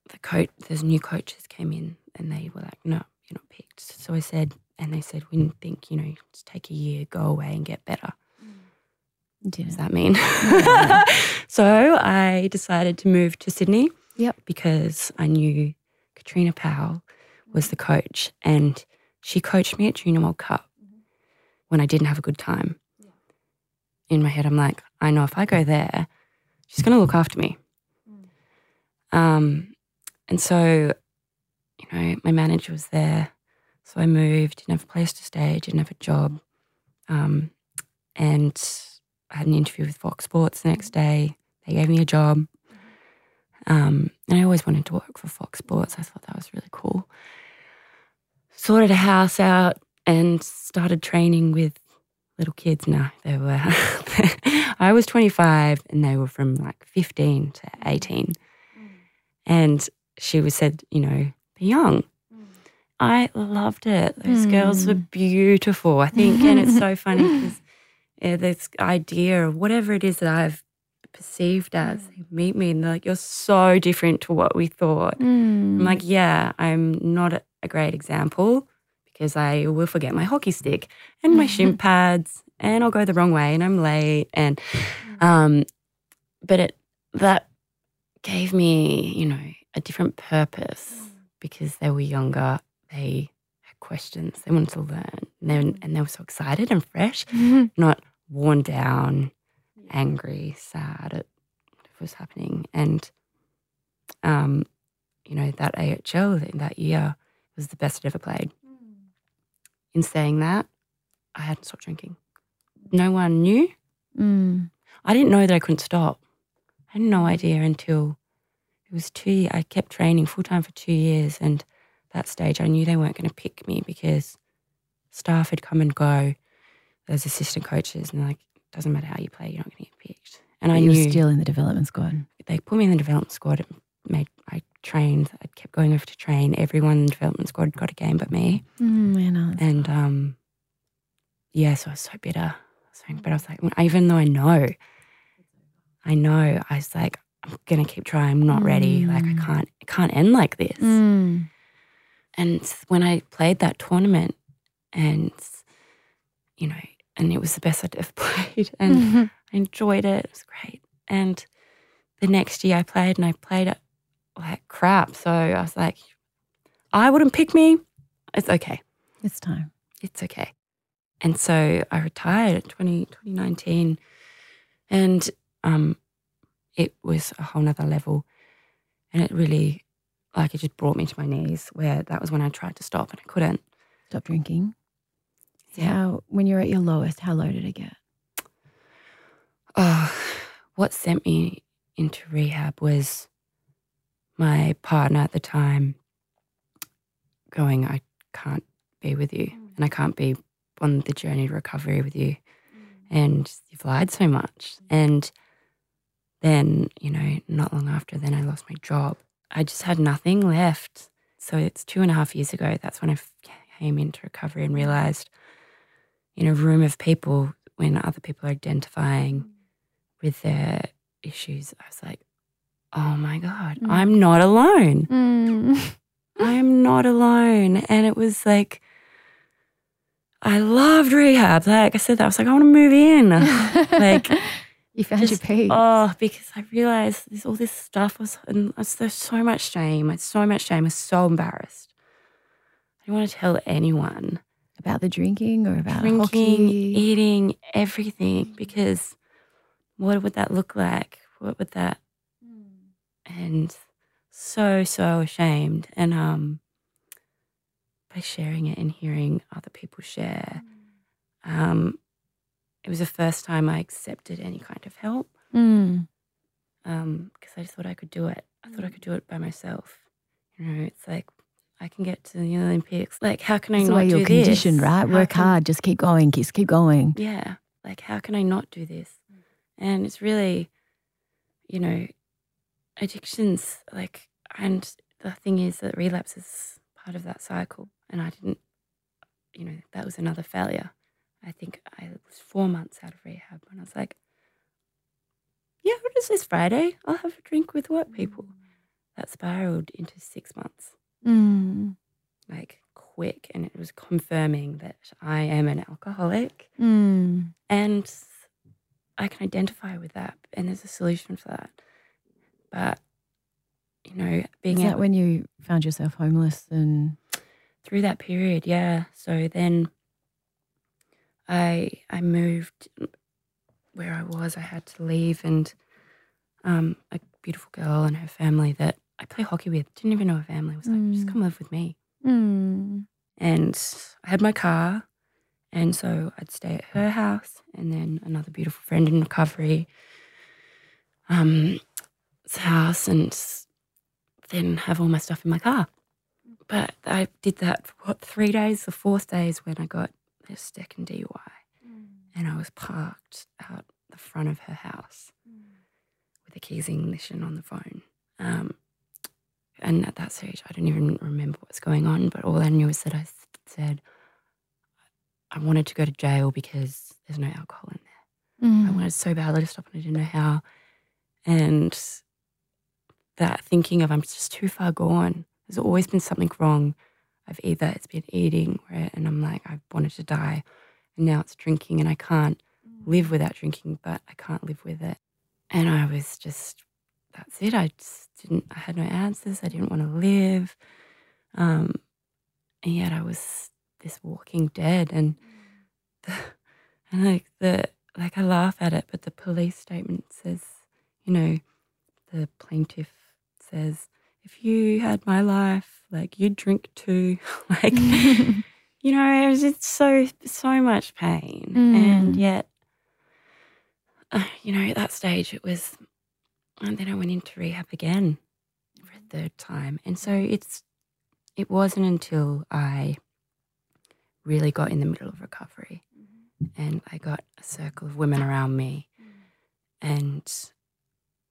the coach. There's new coaches came in, and they were like, "No, you're not picked." So I said, and they said, "We didn't think you know, just take a year, go away, and get better." What does that mean? so I decided to move to Sydney. Yep. Because I knew Katrina Powell was the coach, and she coached me at Junior World Cup when I didn't have a good time. In my head, I'm like, I know if I go there, she's going to look after me. Um, and so, you know, my manager was there. So I moved, didn't have a place to stay, didn't have a job. Um, and I had an interview with Fox Sports the next day. They gave me a job. Um, and I always wanted to work for Fox Sports. I thought that was really cool. Sorted a house out and started training with little kids. No, they were, I was 25 and they were from like 15 to 18. And she was said, you know, they're young. I loved it. Those girls were beautiful, I think. And it's so funny because yeah, this idea of whatever it is that I've perceived as, they meet me and they're like, you're so different to what we thought. Mm. I'm like, yeah, I'm not a- a great example because I will forget my hockey stick and my shin pads and I'll go the wrong way and I'm late. And, um, but it, that gave me, you know, a different purpose because they were younger. They had questions. They wanted to learn and, then, and they were so excited and fresh, not worn down, angry, sad at what was happening. And, um, you know, that AHL that year was the best I'd ever played. In saying that, I hadn't stopped drinking. No one knew. Mm. I didn't know that I couldn't stop. I had no idea until it was two. I kept training full time for two years. And that stage, I knew they weren't going to pick me because staff had come and go. There's assistant coaches, and like, doesn't matter how you play, you're not going to get picked. And I you knew still in the development squad. they put me in the development squad. It made I trained. I kept going over to train. Everyone in the development squad got a game but me. Mm, Anna. And um, yeah, so I was so bitter. So, but I was like, even though I know, I know, I was like, I'm gonna keep trying. I'm not ready. Like I Mm. can't. It can't end like this. Mm. And when I played that tournament, and you know, and it was the best I'd ever played. And I enjoyed it. It was great. And the next year I played and I played it like crap. So I was like, I wouldn't pick me. It's okay. It's time. It's okay. And so I retired in 20, 2019 and um, it was a whole nother level. And it really, like, it just brought me to my knees where that was when I tried to stop and I couldn't. Stop drinking. Yeah. How when you're at your lowest, how low did it get? Oh, what sent me into rehab was my partner at the time going, I can't be with you mm. and I can't be on the journey to recovery with you. Mm. And you've lied so much. Mm. And then, you know, not long after, then I lost my job. I just had nothing left. So it's two and a half years ago. That's when I came into recovery and realized in a room of people, when other people are identifying with their issues, I was like, oh my God, Mm. I'm not alone. I am not alone. And it was like, I loved rehab. Like I said, that I was like, I want to move in. like, you found your just- peace. oh, because I realized this, all this stuff was, and was- there's so much shame. I It's so much shame. I was so embarrassed. I didn't want to tell anyone. about the drinking or about Drinking, hockey. eating, everything. Because what would that look like? What would that? And so so ashamed. And um, by sharing it and hearing other people share, um, it was the first time I accepted any kind of help. Mm. um, because I just thought I could do it. I thought I could do it by myself. You know, it's like I can get to the Olympics. Like, how can I the not way do you're this? conditioned, right? How Work can- hard, just keep going, just keep going. Yeah, like how can I not do this? And it's really, you know, addictions. Like, and the thing is that relapse is part of that cycle. And I didn't, you know, that was another failure. I think I was four months out of rehab when I was like, yeah, what is this Friday? I'll have a drink with work people. That spiraled into six months, Mm. like quick. And it was confirming that I am an alcoholic Mm. and I can identify with that. And there's a solution for that. But, you know, being Is that when you found yourself homeless and through that period, yeah. So then I I moved where I was. I had to leave, and um, a beautiful girl and her family that I play hockey with didn't even know her family was like, just Mm. come live with me. mm. And I had my car, and so I'd stay at her house, and then another beautiful friend in recovery, um, house, and then have all my stuff in my car. But I did that for what three days. The fourth day is when I got the second DUI, and I was parked out the front of her house with the keys ignition on the phone. Um, and at that stage, I don't even remember what's going on, but all I knew is I said I wanted to go to jail because there's no alcohol in there. I Mm. wanted so badly to stop, and I didn't know how. And that thinking of I'm just too far gone. There's always been something wrong. I've either it's been eating, and I'm like I wanted to die, and now it's drinking, and I can't live without drinking, but I can't live with it. And I was just, that's it. I just didn't, I had no answers. I didn't want to live. Um, and yet I was this walking dead. And, the, and like the, like I laugh at it, but the police statement says, you know, the plaintiff says, if you had my life, like you'd drink too. like, you know, it was just so, so much pain. And Mm. yet, uh, you know, at that stage it was, and then I went into rehab again for a third time. And so it's, it wasn't until I really got in the middle of recovery and I got a circle of women around me and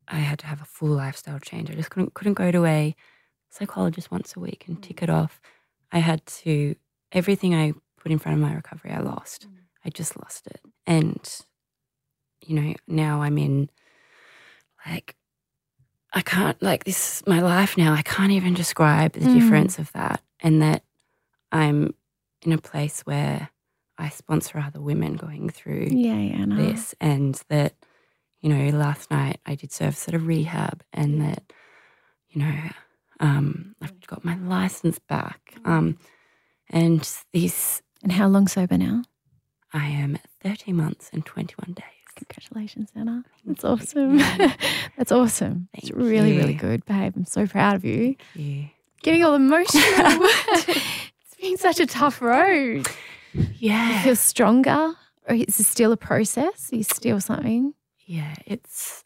I had to have a full lifestyle change. I just couldn't, couldn't go to a psychologist once a week and tick it off. I had to, everything I put in front of my recovery, I lost. I just lost it. And, you know, now I'm in like, I can't, like, this is my life now. I can't even describe the Mm. difference of that. And that I'm in a place where I sponsor other women going through Yeah, yeah, no. this, and that you know, last night I did service at a rehab, and that you know, um, I've got my license back, um, and this And how long sober now? I am 13 months and 21 days. Congratulations, Anna. That's you. awesome. That's awesome. it's Thank really, really you. good, babe. I'm so proud of you. Yeah. Getting all emotional. it's been such a tough road. Yeah. You feel stronger, or is it still a process? Is still something? Yeah, it's,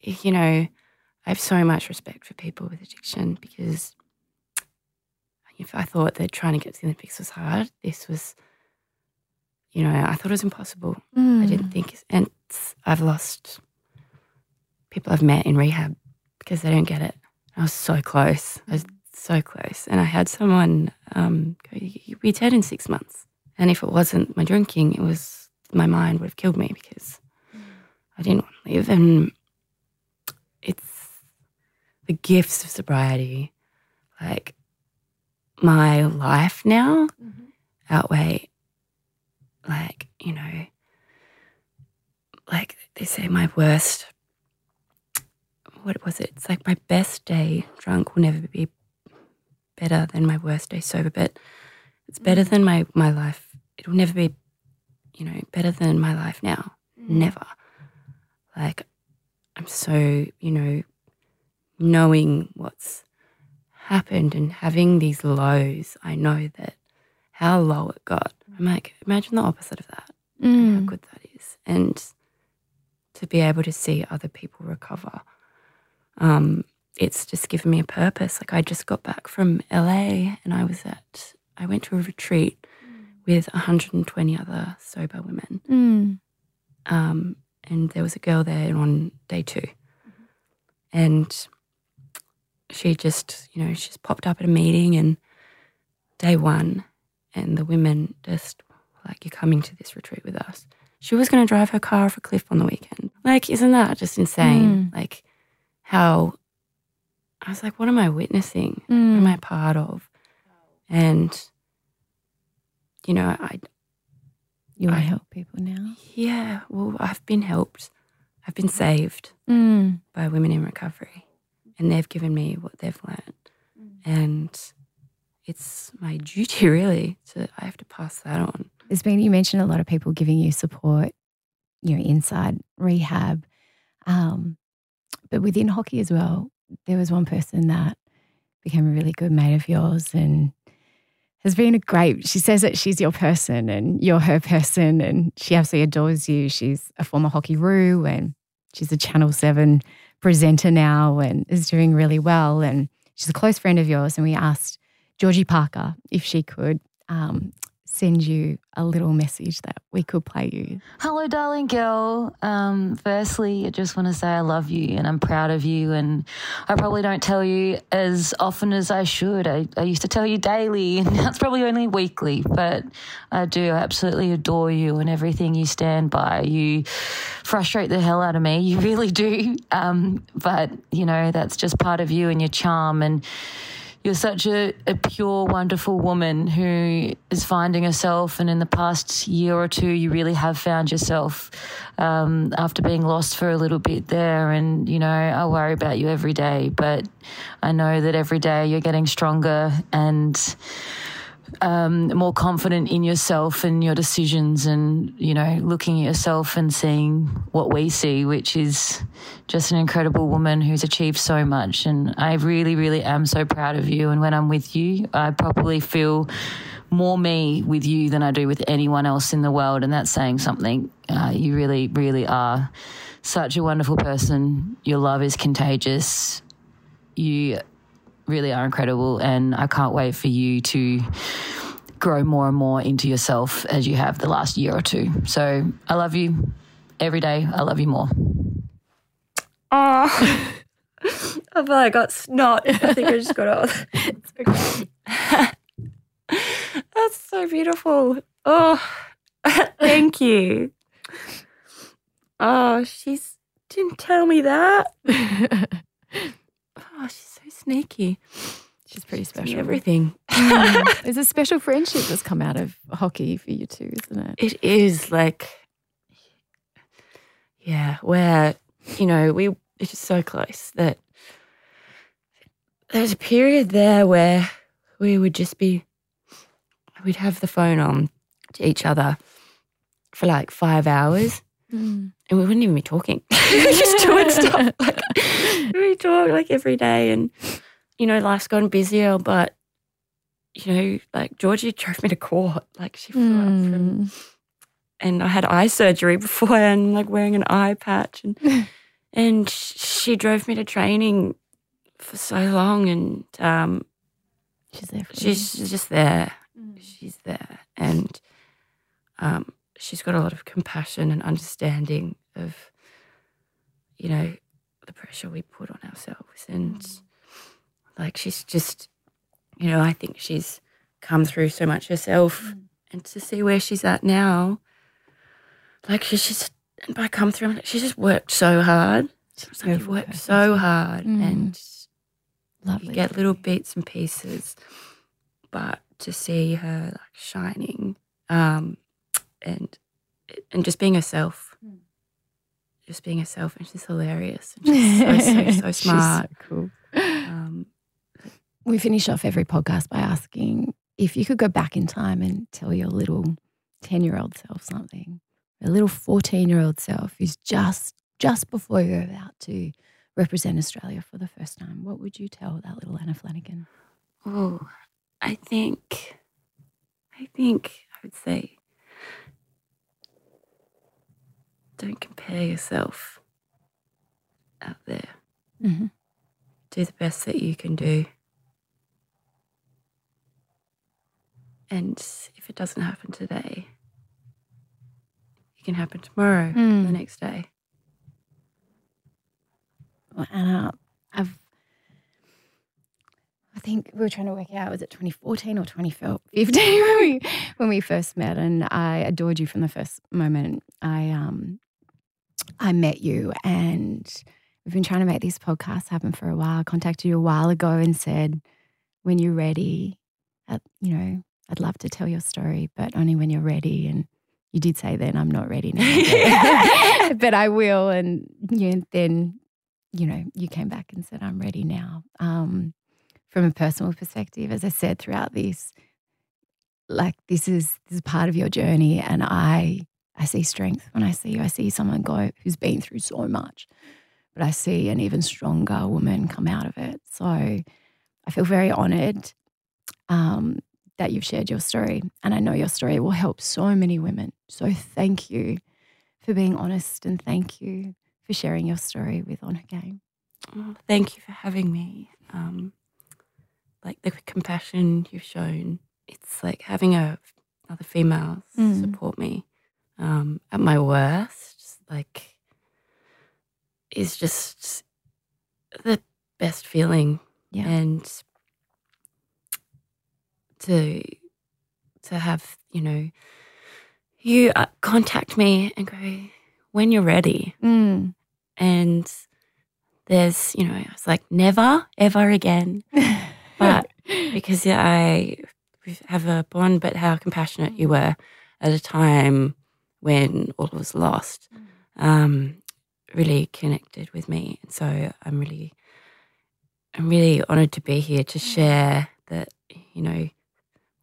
you know, I have so much respect for people with addiction because if I thought that trying to get to the Olympics was hard, this was, you know, I thought it was impossible. I Mm. didn't think, and I've lost people I've met in rehab because they don't get it. I was so close. I was so close. And I had someone um, go, "You'll be dead in six months. And if it wasn't my drinking, it was my mind would have killed me because I didn't want to live. And it's the gifts of sobriety, like my life now mm-hmm. outweigh, like, you know, like they say, my worst. What was it? It's like my best day drunk will never be better than my worst day sober, but it's better mm-hmm. than my my life. It will never be, you know, better than my life now. Mm-hmm. Never. Like, I'm so, you know, knowing what's happened and having these lows, I know that how low it got. I'm like, imagine the opposite of that and how Mm. good that is. And to be able to see other people recover, um, it's just given me a purpose. Like I just got back from LA and I was at, I went to a retreat with 120 other sober women. Mm. Um, and there was a girl there on day 2 And she just, you know, she's popped up at a meeting and day one, and the women just like, You're coming to this retreat with us. She was going to drive her car off a cliff on the weekend. Like, isn't that just insane? Like, how I was like, What am I witnessing? What am Mm. I part of? And, you know, I, You want I- to help people now? yeah, well, I've been helped. I've been saved Mm. by women in recovery, and they've given me what they've learned. And it's my duty, really, to I have to pass that on. There's been, you mentioned a lot of people giving you support, you know, inside rehab. Um, but within hockey as well, there was one person that became a really good mate of yours and has been a great, she says that she's your person and you're her person and she absolutely adores you. She's a former hockey roo and she's a Channel 7 presenter now and is doing really well. And she's a close friend of yours. And we asked Georgie Parker if she could um, send you a little message that we could play you. Hello, darling girl. Um, firstly, I just want to say I love you and I'm proud of you. And I probably don't tell you as often as I should. I, I used to tell you daily, and that's probably only weekly, but I do absolutely adore you and everything you stand by. You frustrate the hell out of me. You really do. Um, but, you know, that's just part of you and your charm. And you're such a, a pure, wonderful woman who is finding herself. And in the past year or two, you really have found yourself um, after being lost for a little bit there. And, you know, I worry about you every day, but I know that every day you're getting stronger and um, more confident in yourself and your decisions and, you know, looking at yourself and seeing what we see, which is just an incredible woman who's achieved so much. And I really, really am so proud of you. And when I'm with you, I probably feel more me with you than I do with anyone else in the world. And that's saying something. Uh, you really, really are such a wonderful person. Your love is contagious. You really are incredible. And I can't wait for you to grow more and more into yourself as you have the last year or two. So I love you every day. I love you more. Oh, I feel like I got snot. I think I just got off. That's so beautiful. Oh, thank you. Oh, she's didn't tell me that. Oh, she's sneaky. She's pretty special. Everything. There's a special friendship that's come out of hockey for you too, isn't it? It is like, yeah, where, you know, we, it's just so close that there's a period there where we would just be, we'd have the phone on to each other for like five hours and we wouldn't even be talking. just doing stuff. Like, we talk like every day and, you know, life's gotten busier, but, you know, like Georgie drove me to court. Like she flew up from Mm. and I had eye surgery before and like wearing an eye patch, and and she drove me to training for so long, and um, She's there for you. she's just there, she's there, and um, she's got a lot of compassion and understanding of, you know, the pressure we put on ourselves, and like she's just, you know, I think she's come through so much herself, and to see where she's at now like she's just and by come through she's just worked so hard. She's like, you've worked so hard Mm. and Lovely. you get little bits and pieces. But to see her like shining um and and just being herself. Just being herself and she's hilarious and she's so so so smart. cool. um We finish off every podcast by asking if you could go back in time and tell your little 10 year old self something, a little 14 year old self who's just, just before you're about to represent Australia for the first time, what would you tell that little Anna Flanagan? Oh, I think, I think I would say, don't compare yourself out there. Mhm. Do the best that you can do. And if it doesn't happen today, it can happen tomorrow, Mm. the next day. Well, Anna, I've, I think we were trying to work out was it 2014 or 2015 when we when we first met, and I adored you from the first moment I um I met you, and we've been trying to make this podcast happen for a while. I contacted you a while ago and said, when you're ready, uh, you know, I'd love to tell your story, but only when you're ready. And you did say then I'm not ready now, but I will. And you, then you know, you came back and said, I'm ready now. Um, from a personal perspective, as I said throughout this, like this is this is part of your journey, and I I see strength when I see you. I see someone go who's been through so much, but I see an even stronger woman come out of it. So I feel very honoured um, that you've shared your story, and I know your story will help so many women. So thank you for being honest, and thank you for sharing your story with On Her Game. Oh, thank you for having me. Um, like the compassion you've shown, it's like having a other females Mm. support me um, at my worst. Like, is just the best feeling, Yeah. and to to have you know you uh, contact me and go when you're ready Mm. and there's you know I was like never ever again but because yeah, I have a bond but how compassionate you were at a time when all was lost um really connected with me and so I'm really I'm really honored to be here to share that you know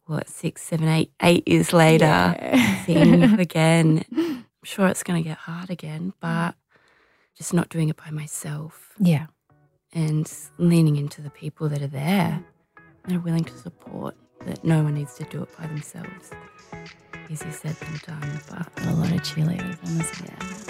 what six seven eight eight years later Yeah. seeing you again I'm sure it's going to get hard again but just not doing it by myself yeah. and leaning into the people that are there and are willing to support that no one needs to do it by themselves. Easier said than done, but a lot of cheerleaders on side.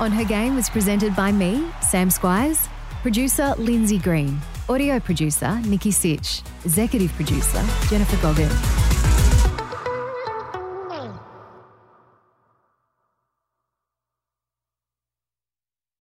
On Her Game was presented by me, Sam Squiers, producer Lindsay Green, audio producer Nikki Sitch, executive producer Jennifer Goggin.